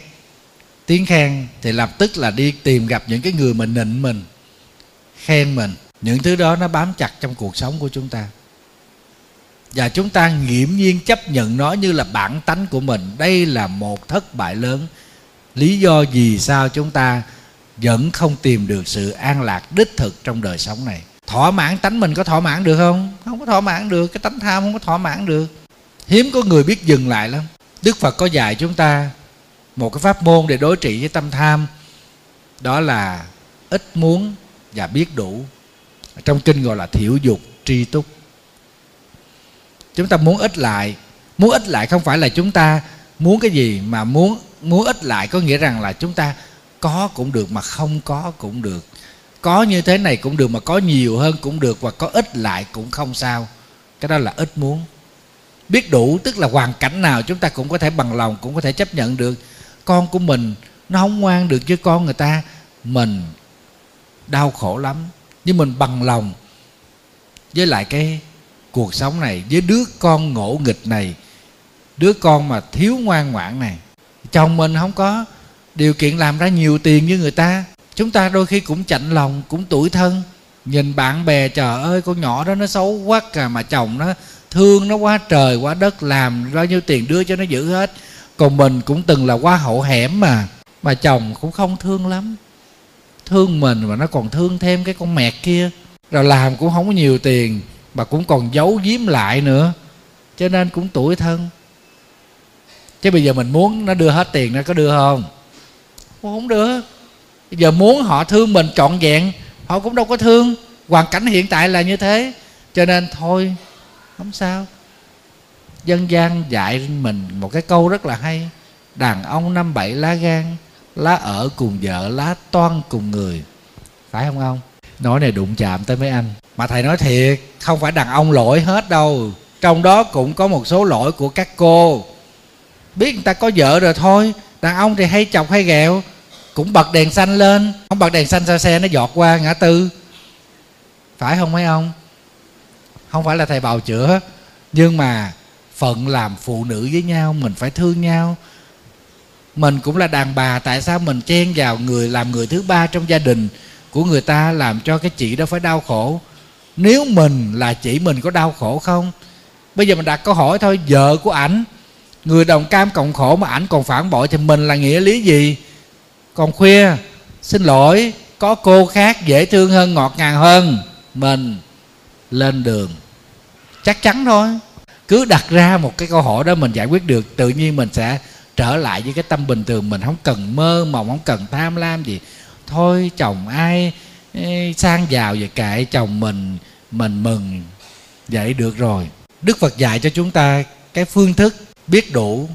tiếng khen thì lập tức là đi tìm gặp những cái người mình nịnh mình, khen mình. Những thứ đó nó bám chặt trong cuộc sống của chúng ta. Và chúng ta nghiễm nhiên chấp nhận nó như là bản tánh của mình. Đây là một thất bại lớn. Lý do vì sao chúng ta vẫn không tìm được sự an lạc đích thực trong đời sống này? Thỏa mãn tánh mình có thỏa mãn được không? Không có thỏa mãn được. Cái tánh tham không có thỏa mãn được. Hiếm có người biết dừng lại lắm. Đức phật có dạy chúng ta một cái pháp môn để đối trị với tâm tham, đó là ít muốn và biết đủ. Trong kinh gọi là thiểu dục tri túc. Chúng ta muốn ít lại, muốn ít lại không phải là chúng ta muốn cái gì mà muốn muốn ít lại có nghĩa rằng là chúng ta có cũng được mà không có cũng được. Có như thế này cũng được mà có nhiều hơn cũng được và có ít lại cũng không sao. Cái đó là ít muốn. Biết đủ tức là hoàn cảnh nào chúng ta cũng có thể bằng lòng, cũng có thể chấp nhận được con của mình nó không ngoan được với con người ta, mình đau khổ lắm. Nhưng mình bằng lòng với lại cái cuộc sống này, với đứa con ngỗ nghịch này, đứa con mà thiếu ngoan ngoãn này. Chồng mình không có điều kiện làm ra nhiều tiền như người ta. Chúng ta đôi khi cũng chạnh lòng, cũng tuổi thân. Nhìn bạn bè, trời ơi, con nhỏ đó nó xấu quá cả mà chồng nó thương nó quá trời, quá đất, làm bao nhiêu tiền đưa cho nó giữ hết còn mình cũng từng là hoa hậu hẻm mà. Mà chồng cũng không thương lắm. Thương mình mà nó còn thương thêm cái con mẹt kia. Rồi làm cũng không có nhiều tiền, mà cũng còn giấu giếm lại nữa. Cho nên cũng tuổi thân. Chứ bây giờ mình muốn nó đưa hết tiền nó có đưa không? Không đưa. Bây giờ muốn họ thương mình trọn vẹn, họ cũng đâu có thương. Hoàn cảnh hiện tại là như thế. Cho nên thôi, không sao dân gian dạy mình một cái câu rất là hay. Đàn ông năm bảy lá gan, lá ở cùng vợ, lá toan cùng người. Phải không ông? Nói này đụng chạm tới mấy anh. Mà thầy nói thiệt, không phải đàn ông lỗi hết đâu. Trong đó cũng có một số lỗi của các cô. Biết người ta có vợ rồi thôi, đàn ông thì hay chọc hay ghẹo. Cũng bật đèn xanh lên. Không bật đèn xanh sao xe nó giọt qua ngã tư. Phải không mấy ông? Không phải là thầy bào chữa, nhưng mà phận làm phụ nữ với nhau, mình phải thương nhau. Mình cũng là đàn bà, tại sao mình chen vào người, làm người thứ ba trong gia đình của người ta làm cho cái chị đó phải đau khổ? Nếu mình là chị, mình có đau khổ không? Bây giờ mình đặt câu hỏi thôi, vợ của ảnh, người đồng cam cộng khổ mà ảnh còn phản bội thì mình là nghĩa lý gì? Còn khuya, xin lỗi, có cô khác dễ thương hơn, ngọt ngào hơn, mình lên đường. Chắc chắn thôi cứ đặt ra một cái câu hỏi đó, mình giải quyết được, tự nhiên mình sẽ trở lại với cái tâm bình thường. Mình không cần mơ mộng, không cần tham lam gì. Thôi, chồng ai sang giàu vậy kệ, chồng mình mình mừng. Vậy được rồi. Đức phật dạy cho chúng ta cái phương thức biết đủ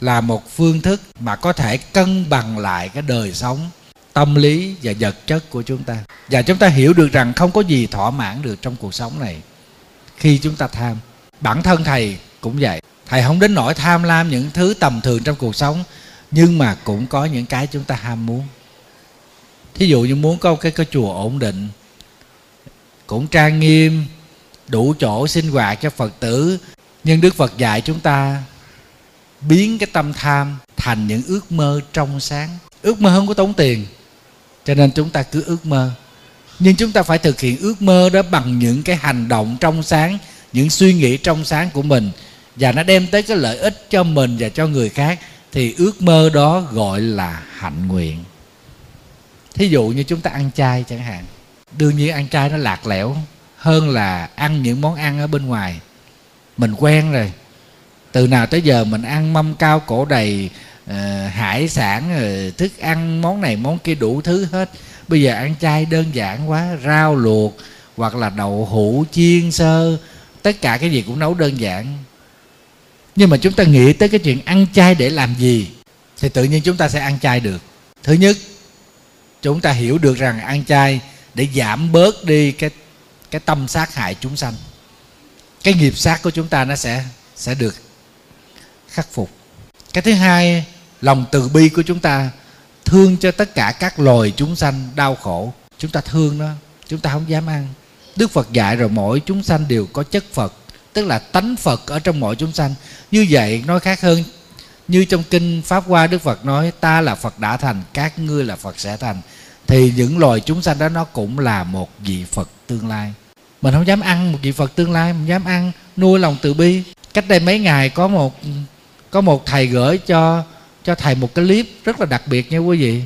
là một phương thức mà có thể cân bằng lại cái đời sống, tâm lý và vật chất của chúng ta. Và chúng ta hiểu được rằng không có gì thỏa mãn được trong cuộc sống này khi chúng ta tham bản thân thầy cũng vậy. Thầy không đến nỗi tham lam những thứ tầm thường trong cuộc sống, nhưng mà cũng có những cái chúng ta ham muốn. Thí dụ như muốn có cái cái chùa ổn định, cũng trang nghiêm, đủ chỗ sinh hoạt cho phật tử, nhưng đức phật dạy chúng ta biến cái tâm tham thành những ước mơ trong sáng. Ước mơ không có tốn tiền, cho nên chúng ta cứ ước mơ. Nhưng chúng ta phải thực hiện ước mơ đó bằng những cái hành động trong sáng những suy nghĩ trong sáng của mình và nó đem tới cái lợi ích cho mình và cho người khác thì ước mơ đó gọi là hạnh nguyện. Thí dụ như chúng ta ăn chay chẳng hạn đương nhiên ăn chay nó lạc lẽo hơn là ăn những món ăn ở bên ngoài. Mình quen rồi từ nào tới giờ mình ăn mâm cao cổ đầy uh, hải sản uh, thức ăn món này món kia đủ thứ hết. Bây giờ ăn chay đơn giản quá rau luộc hoặc là đậu hũ chiên sơ tất cả cái gì cũng nấu đơn giản. Nhưng mà chúng ta nghĩ tới cái chuyện ăn chay để làm gì, thì tự nhiên chúng ta sẽ ăn chay được. Thứ nhất, chúng ta hiểu được rằng ăn chay để giảm bớt đi cái cái tâm sát hại chúng sanh. Cái nghiệp sát của chúng ta nó sẽ sẽ được khắc phục. Cái thứ hai, lòng từ bi của chúng ta thương cho tất cả các loài chúng sanh đau khổ. Chúng ta thương nó, chúng ta không dám ăn đức phật dạy rồi mỗi chúng sanh đều có chất phật, tức là tánh phật ở trong mỗi chúng sanh. Như vậy, nói khác hơn, như trong kinh pháp hoa đức phật nói, ta là phật đã thành, các ngươi là phật sẽ thành. Thì những loài chúng sanh đó nó cũng là một vị phật tương lai. Mình không dám ăn một vị phật tương lai, mình dám ăn, nuôi lòng từ bi. Cách đây mấy ngày có một có một thầy gửi cho cho thầy một cái clip rất là đặc biệt nha quý vị.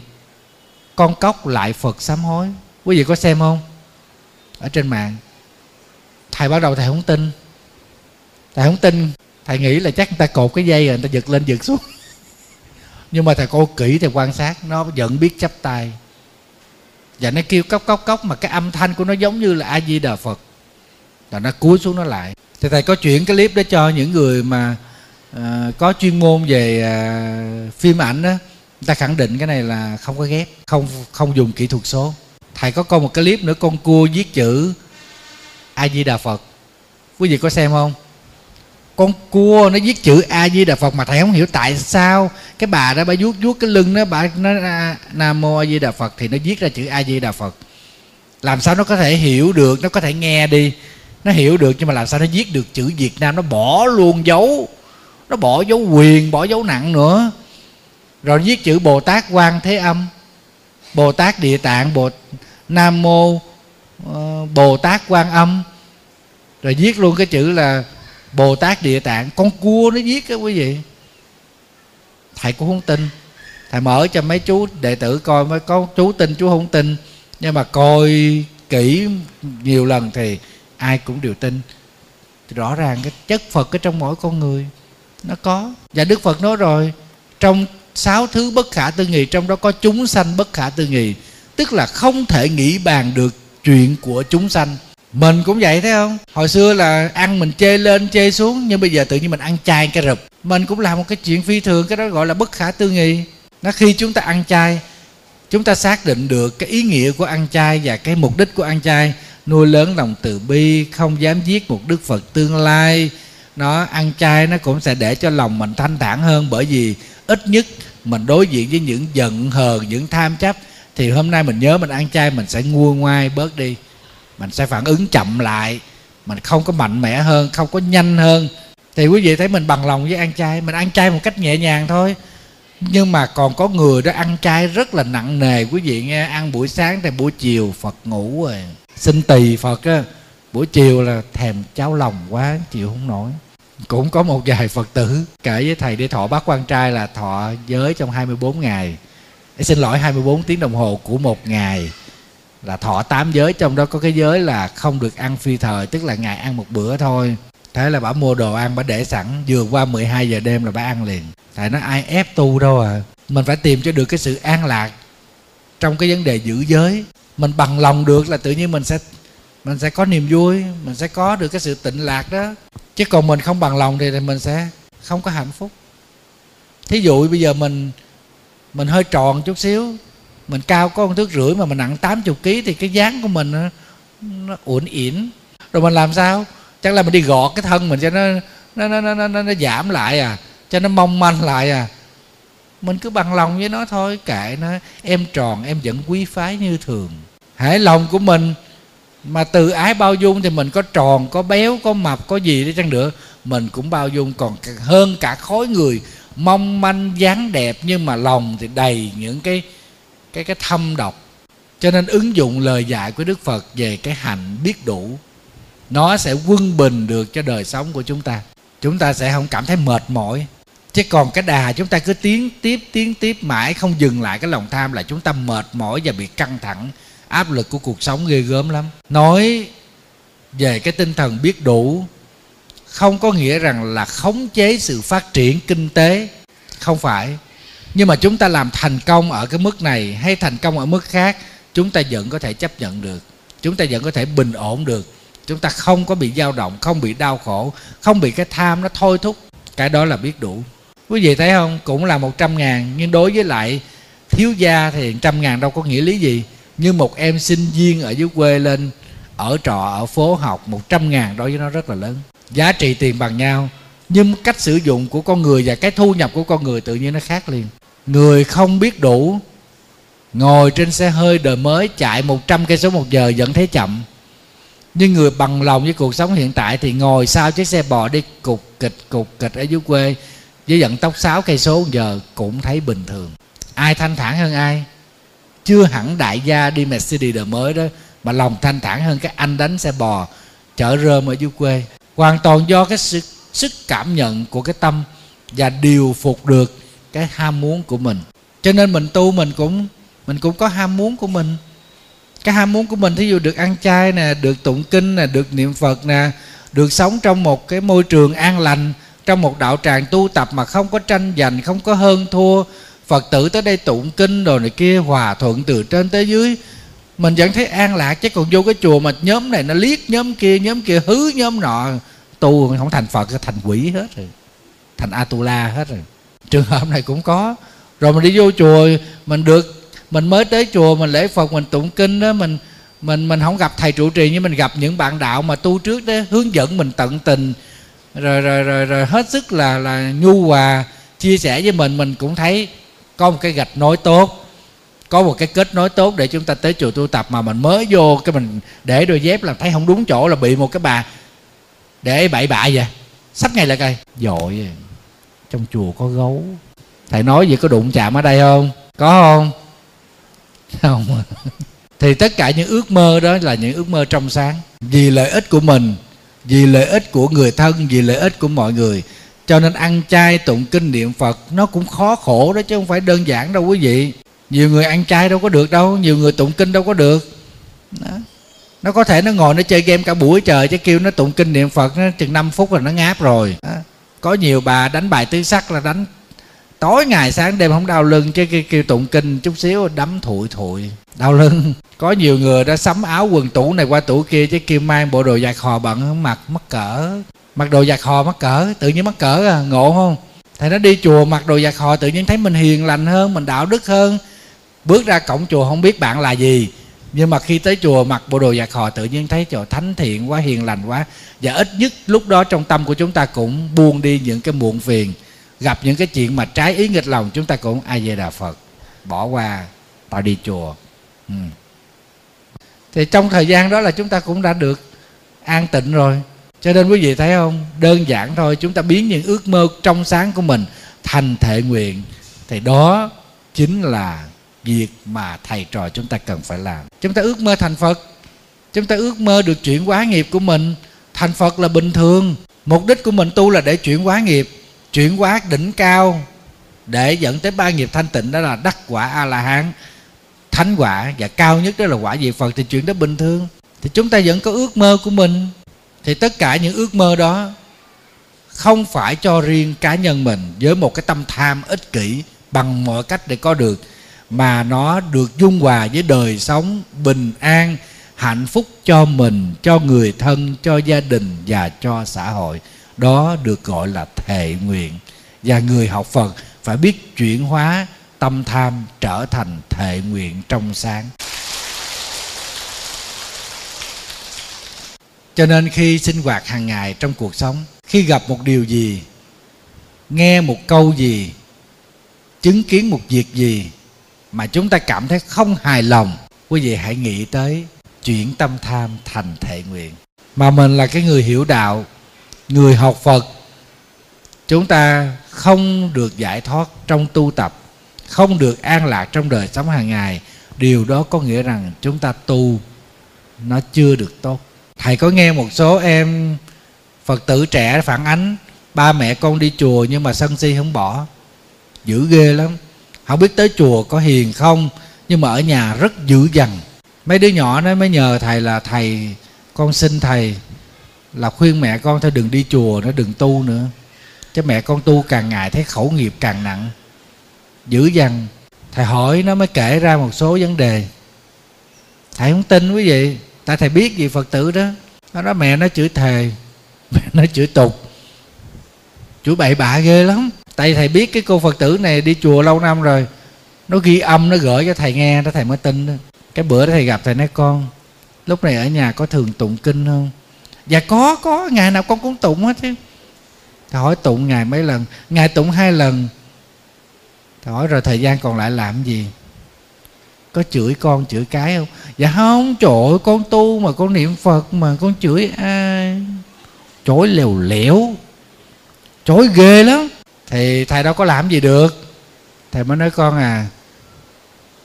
Con cóc lại phật sám hối. Quý vị có xem không? Ở trên mạng. Thầy bắt đầu thầy không tin. Thầy không tin thầy nghĩ là chắc người ta cột cái dây rồi người ta giật lên giật xuống. Nhưng mà thầy cô kỹ thầy quan sát nó vẫn biết chấp tay. Và nó kêu cốc cốc cốc mà cái âm thanh của nó giống như là a di đà phật. Rồi nó cúi xuống nó lại. Thì thầy có chuyển cái clip đó cho những người mà uh, có chuyên môn về uh, phim ảnh đó. Người ta khẳng định cái này là không có ghép không không dùng kỹ thuật số thầy có coi một cái clip nữa, con cua viết chữ a di đà phật. Quý vị có xem không? Con cua nó viết chữ a di đà phật mà thầy không hiểu tại sao cái bà đó, bà vuốt vuốt cái lưng đó, bà nó nam mô a di đà phật thì nó viết ra chữ a di đà phật. Làm sao nó có thể hiểu được, nó có thể nghe đi. Nó hiểu được nhưng mà làm sao nó viết được chữ việt nam? Nó bỏ luôn dấu, nó bỏ dấu quyền, bỏ dấu nặng nữa. Rồi viết chữ bồ tát quan thế âm, bồ tát địa tạng, bồ nam mô uh, bồ tát quan âm. Rồi viết luôn cái chữ là bồ tát địa tạng. Con cua nó viết á quý vị. Thầy cũng không tin. Thầy mở cho mấy chú đệ tử coi mới có chú tin chú không tin. Nhưng mà coi kỹ nhiều lần thì ai cũng đều tin. Rõ ràng cái chất phật ở trong mỗi con người nó có. Và đức phật nói rồi trong sáu thứ bất khả tư nghị trong đó có chúng sanh bất khả tư nghị tức là không thể nghĩ bàn được chuyện của chúng sanh. Mình cũng vậy, thấy không? Hồi xưa là ăn mình chê lên, chê xuống, nhưng bây giờ tự nhiên mình ăn chay cái rụp. Mình cũng làm một cái chuyện phi thường, cái đó gọi là bất khả tư nghị. Nó khi chúng ta ăn chay, chúng ta xác định được cái ý nghĩa của ăn chay và cái mục đích của ăn chay. Nuôi lớn lòng từ bi, không dám giết một đức phật tương lai. Nó ăn chay nó cũng sẽ để cho lòng mình thanh thản hơn bởi vì ít nhất mình đối diện với những giận hờn, những tham chấp thì hôm nay mình nhớ mình ăn chay, mình sẽ nguôi ngoai bớt đi. Mình sẽ phản ứng chậm lại. Mình không có mạnh mẽ hơn, không có nhanh hơn. Thì quý vị thấy mình bằng lòng với ăn chay. Mình ăn chay một cách nhẹ nhàng thôi. Nhưng mà còn có người đó ăn chay rất là nặng nề. Quý vị nghe, ăn buổi sáng thì buổi chiều phật ngủ rồi. Xin tỳ phật á, buổi chiều là thèm cháo lòng quá, chịu không nổi. Cũng có một vài phật tử kể với thầy đi, thọ bát quan trai là thọ giới trong 24 ngày xin lỗi 24 tiếng đồng hồ của một ngày là thọ tám giới, trong đó có cái giới là không được ăn phi thời, tức là ngày ăn một bữa thôi. Thế là bà mua đồ ăn, bà để sẵn, vừa qua 12 giờ đêm là bà ăn liền. Tại nó ai ép tu đâu à. Mình phải tìm cho được cái sự an lạc trong cái vấn đề giữ giới. Mình bằng lòng được là tự nhiên mình sẽ mình sẽ có niềm vui, mình sẽ có được cái sự tịnh lạc đó. Chứ còn mình không bằng lòng thì mình sẽ không có hạnh phúc. Thí dụ bây giờ mình mình hơi tròn chút xíu. Mình cao có một thước rưỡi mà mình nặng 80 kg thì cái dáng của mình nó, nó uốn ỉn. Rồi mình làm sao? Chắc là mình đi gọt cái thân mình cho nó nó nó nó, nó, nó giảm lại à cho nó mong manh lại à. Mình cứ bằng lòng với nó thôi kệ nó. Em tròn em vẫn quý phái như thường. Hãy lòng của mình mà từ ái bao dung thì mình có tròn có béo có mập có gì đi chăng nữa mình cũng bao dung. Còn hơn cả khối người mong manh dáng đẹp nhưng mà lòng thì đầy những cái cái cái thâm độc. Cho nên ứng dụng lời dạy của đức phật về cái hạnh biết đủ, nó sẽ quân bình được cho đời sống của chúng ta. Chúng ta sẽ không cảm thấy mệt mỏi. Chứ còn cái đà chúng ta cứ tiến tiếp tiến tiếp mãi, không dừng lại cái lòng tham là chúng ta mệt mỏi và bị căng thẳng. Áp lực của cuộc sống ghê gớm lắm. Nói về cái tinh thần biết đủ không có nghĩa rằng là khống chế sự phát triển kinh tế. Không phải. Nhưng mà chúng ta làm thành công ở cái mức này hay thành công ở mức khác, chúng ta vẫn có thể chấp nhận được. Chúng ta vẫn có thể bình ổn được. Chúng ta không có bị dao động, không bị đau khổ, không bị cái tham nó thôi thúc. Cái đó là biết đủ. Quý vị thấy không? Cũng là một trăm ngàn, nhưng đối với lại thiếu gia thì trăm ngàn đâu có nghĩa lý gì. Như một em sinh viên ở dưới quê lên, ở trọ, ở phố học, một trăm ngàn đối với nó rất là lớn giá trị tiền bằng nhau, nhưng cách sử dụng của con người và cái thu nhập của con người tự nhiên nó khác liền. Người không biết đủ, ngồi trên xe hơi đời mới, chạy 100 cây số một giờ vẫn thấy chậm. Nhưng người bằng lòng với cuộc sống hiện tại thì ngồi sau chiếc xe bò đi cục kịch cục kịch ở dưới quê, với vận tốc 6 cây số giờ cũng thấy bình thường. Ai thanh thản hơn ai? Chưa hẳn đại gia đi Mercedes đời mới đó, mà lòng thanh thản hơn cái anh đánh xe bò chở rơm ở dưới quê hoàn toàn do cái sức, sức cảm nhận của cái tâm và điều phục được cái ham muốn của mình. Cho nên mình tu mình cũng mình cũng có ham muốn của mình. Cái ham muốn của mình thí dụ được ăn chay nè được tụng kinh nè được niệm phật nè được sống trong một cái môi trường an lành trong một đạo tràng tu tập mà không có tranh giành không có hơn thua phật tử tới đây tụng kinh rồi này kia hòa thuận từ trên tới dưới mình vẫn thấy an lạc chứ còn vô cái chùa mà nhóm này nó liếc nhóm kia nhóm kia hứ nhóm nọ. Tu không thành phật thành quỷ hết rồi. Thành atula hết rồi. Trường hợp này cũng có. Rồi mình đi vô chùa mình được mình mới tới chùa mình lễ phật mình tụng kinh đó mình mình mình không gặp thầy trụ trì nhưng mình gặp những bạn đạo mà tu trước đó hướng dẫn mình tận tình. Rồi rồi rồi, rồi hết sức là là nhu hòa chia sẻ với mình mình cũng thấy có một cái gạch nối tốt có một cái kết nối tốt để chúng ta tới chùa tu tập mà mình mới vô cái mình để đôi dép là thấy không đúng chỗ là bị một cái bà để bậy bạ vậy. Sách ngay lại coi. Dội à. trong chùa có gấu. Thầy nói gì có đụng chạm ở đây không? Có không? Không à. thì tất cả những ước mơ đó là những ước mơ trong sáng. Vì lợi ích của mình, vì lợi ích của người thân, vì lợi ích của mọi người. Cho nên ăn chay, tụng kinh niệm phật, nó cũng khó khổ đó chứ không phải đơn giản đâu quý vị nhiều người ăn chay đâu có được đâu nhiều người tụng kinh đâu có được. Đó. nó có thể nó ngồi nó chơi game cả buổi trời chứ kêu nó tụng kinh niệm phật nó chừng 5 phút là nó ngáp rồi. Đó. có nhiều bà đánh bài tứ sắc là đánh tối ngày sáng đêm không đau lưng chứ kêu, kêu tụng kinh chút xíu đấm thụi thụi đau lưng. Có nhiều người đã sắm áo quần tủ này qua tủ kia chứ kêu mang bộ đồ giặt hò bận không mặc mắc cỡ. Mặc đồ giặt hò mắc cỡ tự nhiên mắc cỡ à ngộ không? Thầy nó đi chùa mặc đồ giặt hò tự nhiên thấy mình hiền lành hơn mình đạo đức hơn bước ra cổng chùa không biết bạn là gì. Nhưng mà khi tới chùa, mặc bộ đồ giặt hò tự nhiên thấy chỗ thánh thiện quá, hiền lành quá. Và ít nhất lúc đó trong tâm của chúng ta cũng buông đi những cái muộn phiền. Gặp những cái chuyện mà trái ý nghịch lòng, chúng ta cũng ai về đà phật, bỏ qua tao đi chùa. Ừ. thì trong thời gian đó là chúng ta cũng đã được an tịnh rồi. Cho nên quý vị thấy không? Đơn giản thôi, chúng ta biến những ước mơ trong sáng của mình thành thệ nguyện. Thì đó chính là việc mà thầy trò chúng ta cần phải làm. Chúng ta ước mơ thành phật. Chúng ta ước mơ được chuyển hóa nghiệp của mình. Thành phật là bình thường. Mục đích của mình tu là để chuyển hóa nghiệp, chuyển hóa đỉnh cao, để dẫn tới ba nghiệp thanh tịnh, đó là đắc quả a la hán thánh quả, và cao nhất đó là quả vị phật, thì chuyện đó bình thường. Thì chúng ta vẫn có ước mơ của mình. Thì tất cả những ước mơ đó không phải cho riêng cá nhân mình, với một cái tâm tham ích kỷ bằng mọi cách để có được mà nó được dung hòa với đời sống bình an, hạnh phúc cho mình, cho người thân, cho gia đình và cho xã hội. Đó được gọi là thệ nguyện. Và người học phật phải biết chuyển hóa tâm tham trở thành thệ nguyện trong sáng. Cho nên khi sinh hoạt hàng ngày trong cuộc sống, khi gặp một điều gì, nghe một câu gì, chứng kiến một việc gì mà chúng ta cảm thấy không hài lòng, quý vị hãy nghĩ tới chuyển tâm tham thành thệ nguyện. Mà mình là cái người hiểu đạo, người học phật, chúng ta không được giải thoát trong tu tập, không được an lạc trong đời sống hàng ngày. Điều đó có nghĩa rằng chúng ta tu, nó chưa được tốt. Thầy có nghe một số em phật tử trẻ phản ánh, ba mẹ con đi chùa nhưng mà sân si không bỏ. Dữ ghê lắm không biết tới chùa có hiền không, nhưng mà ở nhà rất dữ dằn. Mấy đứa nhỏ nó mới nhờ thầy là, thầy, con xin thầy là khuyên mẹ con thôi, đừng đi chùa nó đừng tu nữa. Chứ mẹ con tu càng ngày thấy khẩu nghiệp càng nặng. Dữ dằn. Thầy hỏi nó mới kể ra một số vấn đề. Thầy không tin quý vị, tại thầy biết gì phật tử đó. Nó nói, mẹ nó chửi thề, mẹ nó chửi tục. Chửi bậy bạ ghê lắm tại thầy biết cái cô phật tử này đi chùa lâu năm rồi. Nó ghi âm, nó gửi cho thầy nghe, đó thầy mới tin đó. Cái bữa đó thầy gặp thầy nói, con, lúc này ở nhà có thường tụng kinh không? Dạ có có, ngày nào con cũng tụng hết chứ. Thầy hỏi tụng ngày mấy lần? Ngày tụng hai lần. Thầy hỏi, rồi thời gian còn lại làm gì? Có chửi con chửi cái không? Dạ không, trời con tu mà, con niệm phật mà, con chửi ai? Chối lèo lẻo. Chối ghê lắm thì thầy đâu có làm gì được. Thầy mới nói, con à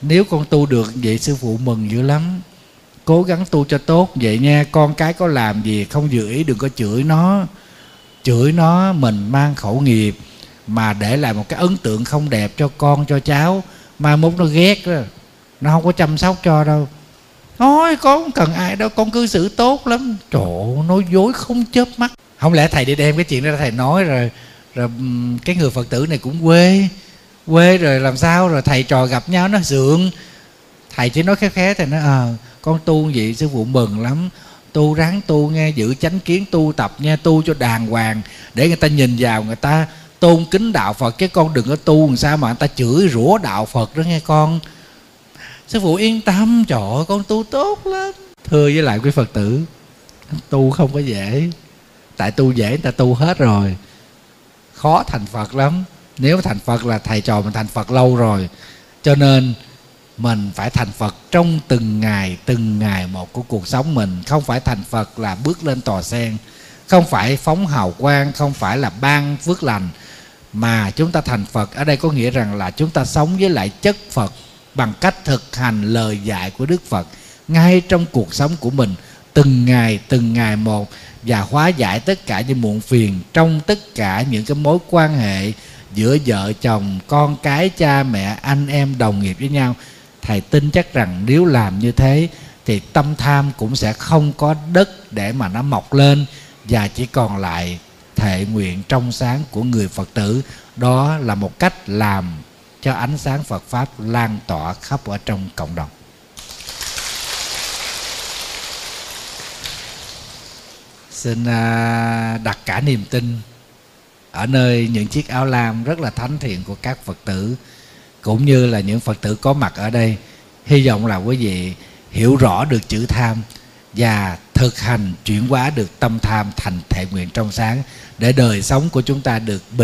nếu con tu được vậy sư phụ mừng dữ lắm. Cố gắng tu cho tốt vậy nha, con cái có làm gì không dự ý đừng có chửi nó. Chửi nó mình mang khẩu nghiệp, mà để lại một cái ấn tượng không đẹp cho con, cho cháu. Mai mốt nó ghét đó nó không có chăm sóc cho đâu. Thôi, con không cần ai đâu, con cư xử tốt lắm. Trời nói dối không chớp mắt. Không lẽ thầy đi đem cái chuyện đó thầy nói rồi rồi cái người phật tử này cũng quê quê rồi làm sao? Rồi thầy trò gặp nhau nó sượng. Thầy chỉ nói khé khé thầy nói ờ à, con tu vậy sư phụ mừng lắm. Tu ráng tu nghe giữ chánh kiến tu tập nha tu cho đàng hoàng để người ta nhìn vào người ta tôn kính đạo phật. Chứ con đừng có tu làm sao mà người ta chửi rủa đạo phật đó nghe con. Sư phụ yên tâm trời ơi, con tu tốt lắm. Thưa với lại quý phật tử tu không có dễ. Tại tu dễ người ta tu hết rồi khó thành phật lắm. Nếu thành phật là thầy trò mình thành phật lâu rồi. Cho nên mình phải thành phật trong từng ngày từng ngày một của cuộc sống mình. Không phải thành phật là bước lên tòa sen. Không phải phóng hào quang, không phải là ban phước lành. Mà chúng ta thành phật ở đây có nghĩa rằng là chúng ta sống với lại chất phật bằng cách thực hành lời dạy của đức phật ngay trong cuộc sống của mình. Từng ngày từng ngày một và hóa giải tất cả những muộn phiền trong tất cả những cái mối quan hệ giữa vợ chồng, con cái, cha mẹ, anh em đồng nghiệp với nhau. Thầy tin chắc rằng nếu làm như thế thì tâm tham cũng sẽ không có đất để mà nó mọc lên và chỉ còn lại thệ nguyện trong sáng của người phật tử. Đó là một cách làm cho ánh sáng phật pháp lan tỏa khắp ở trong cộng đồng. Xin à, đặt cả niềm tin ở nơi những chiếc áo lam rất là thánh thiện của các phật tử, cũng như là những phật tử có mặt ở đây. Hy vọng là quý vị hiểu rõ được chữ tham và thực hành chuyển hóa được tâm tham thành thể nguyện trong sáng, để đời sống của chúng ta được bình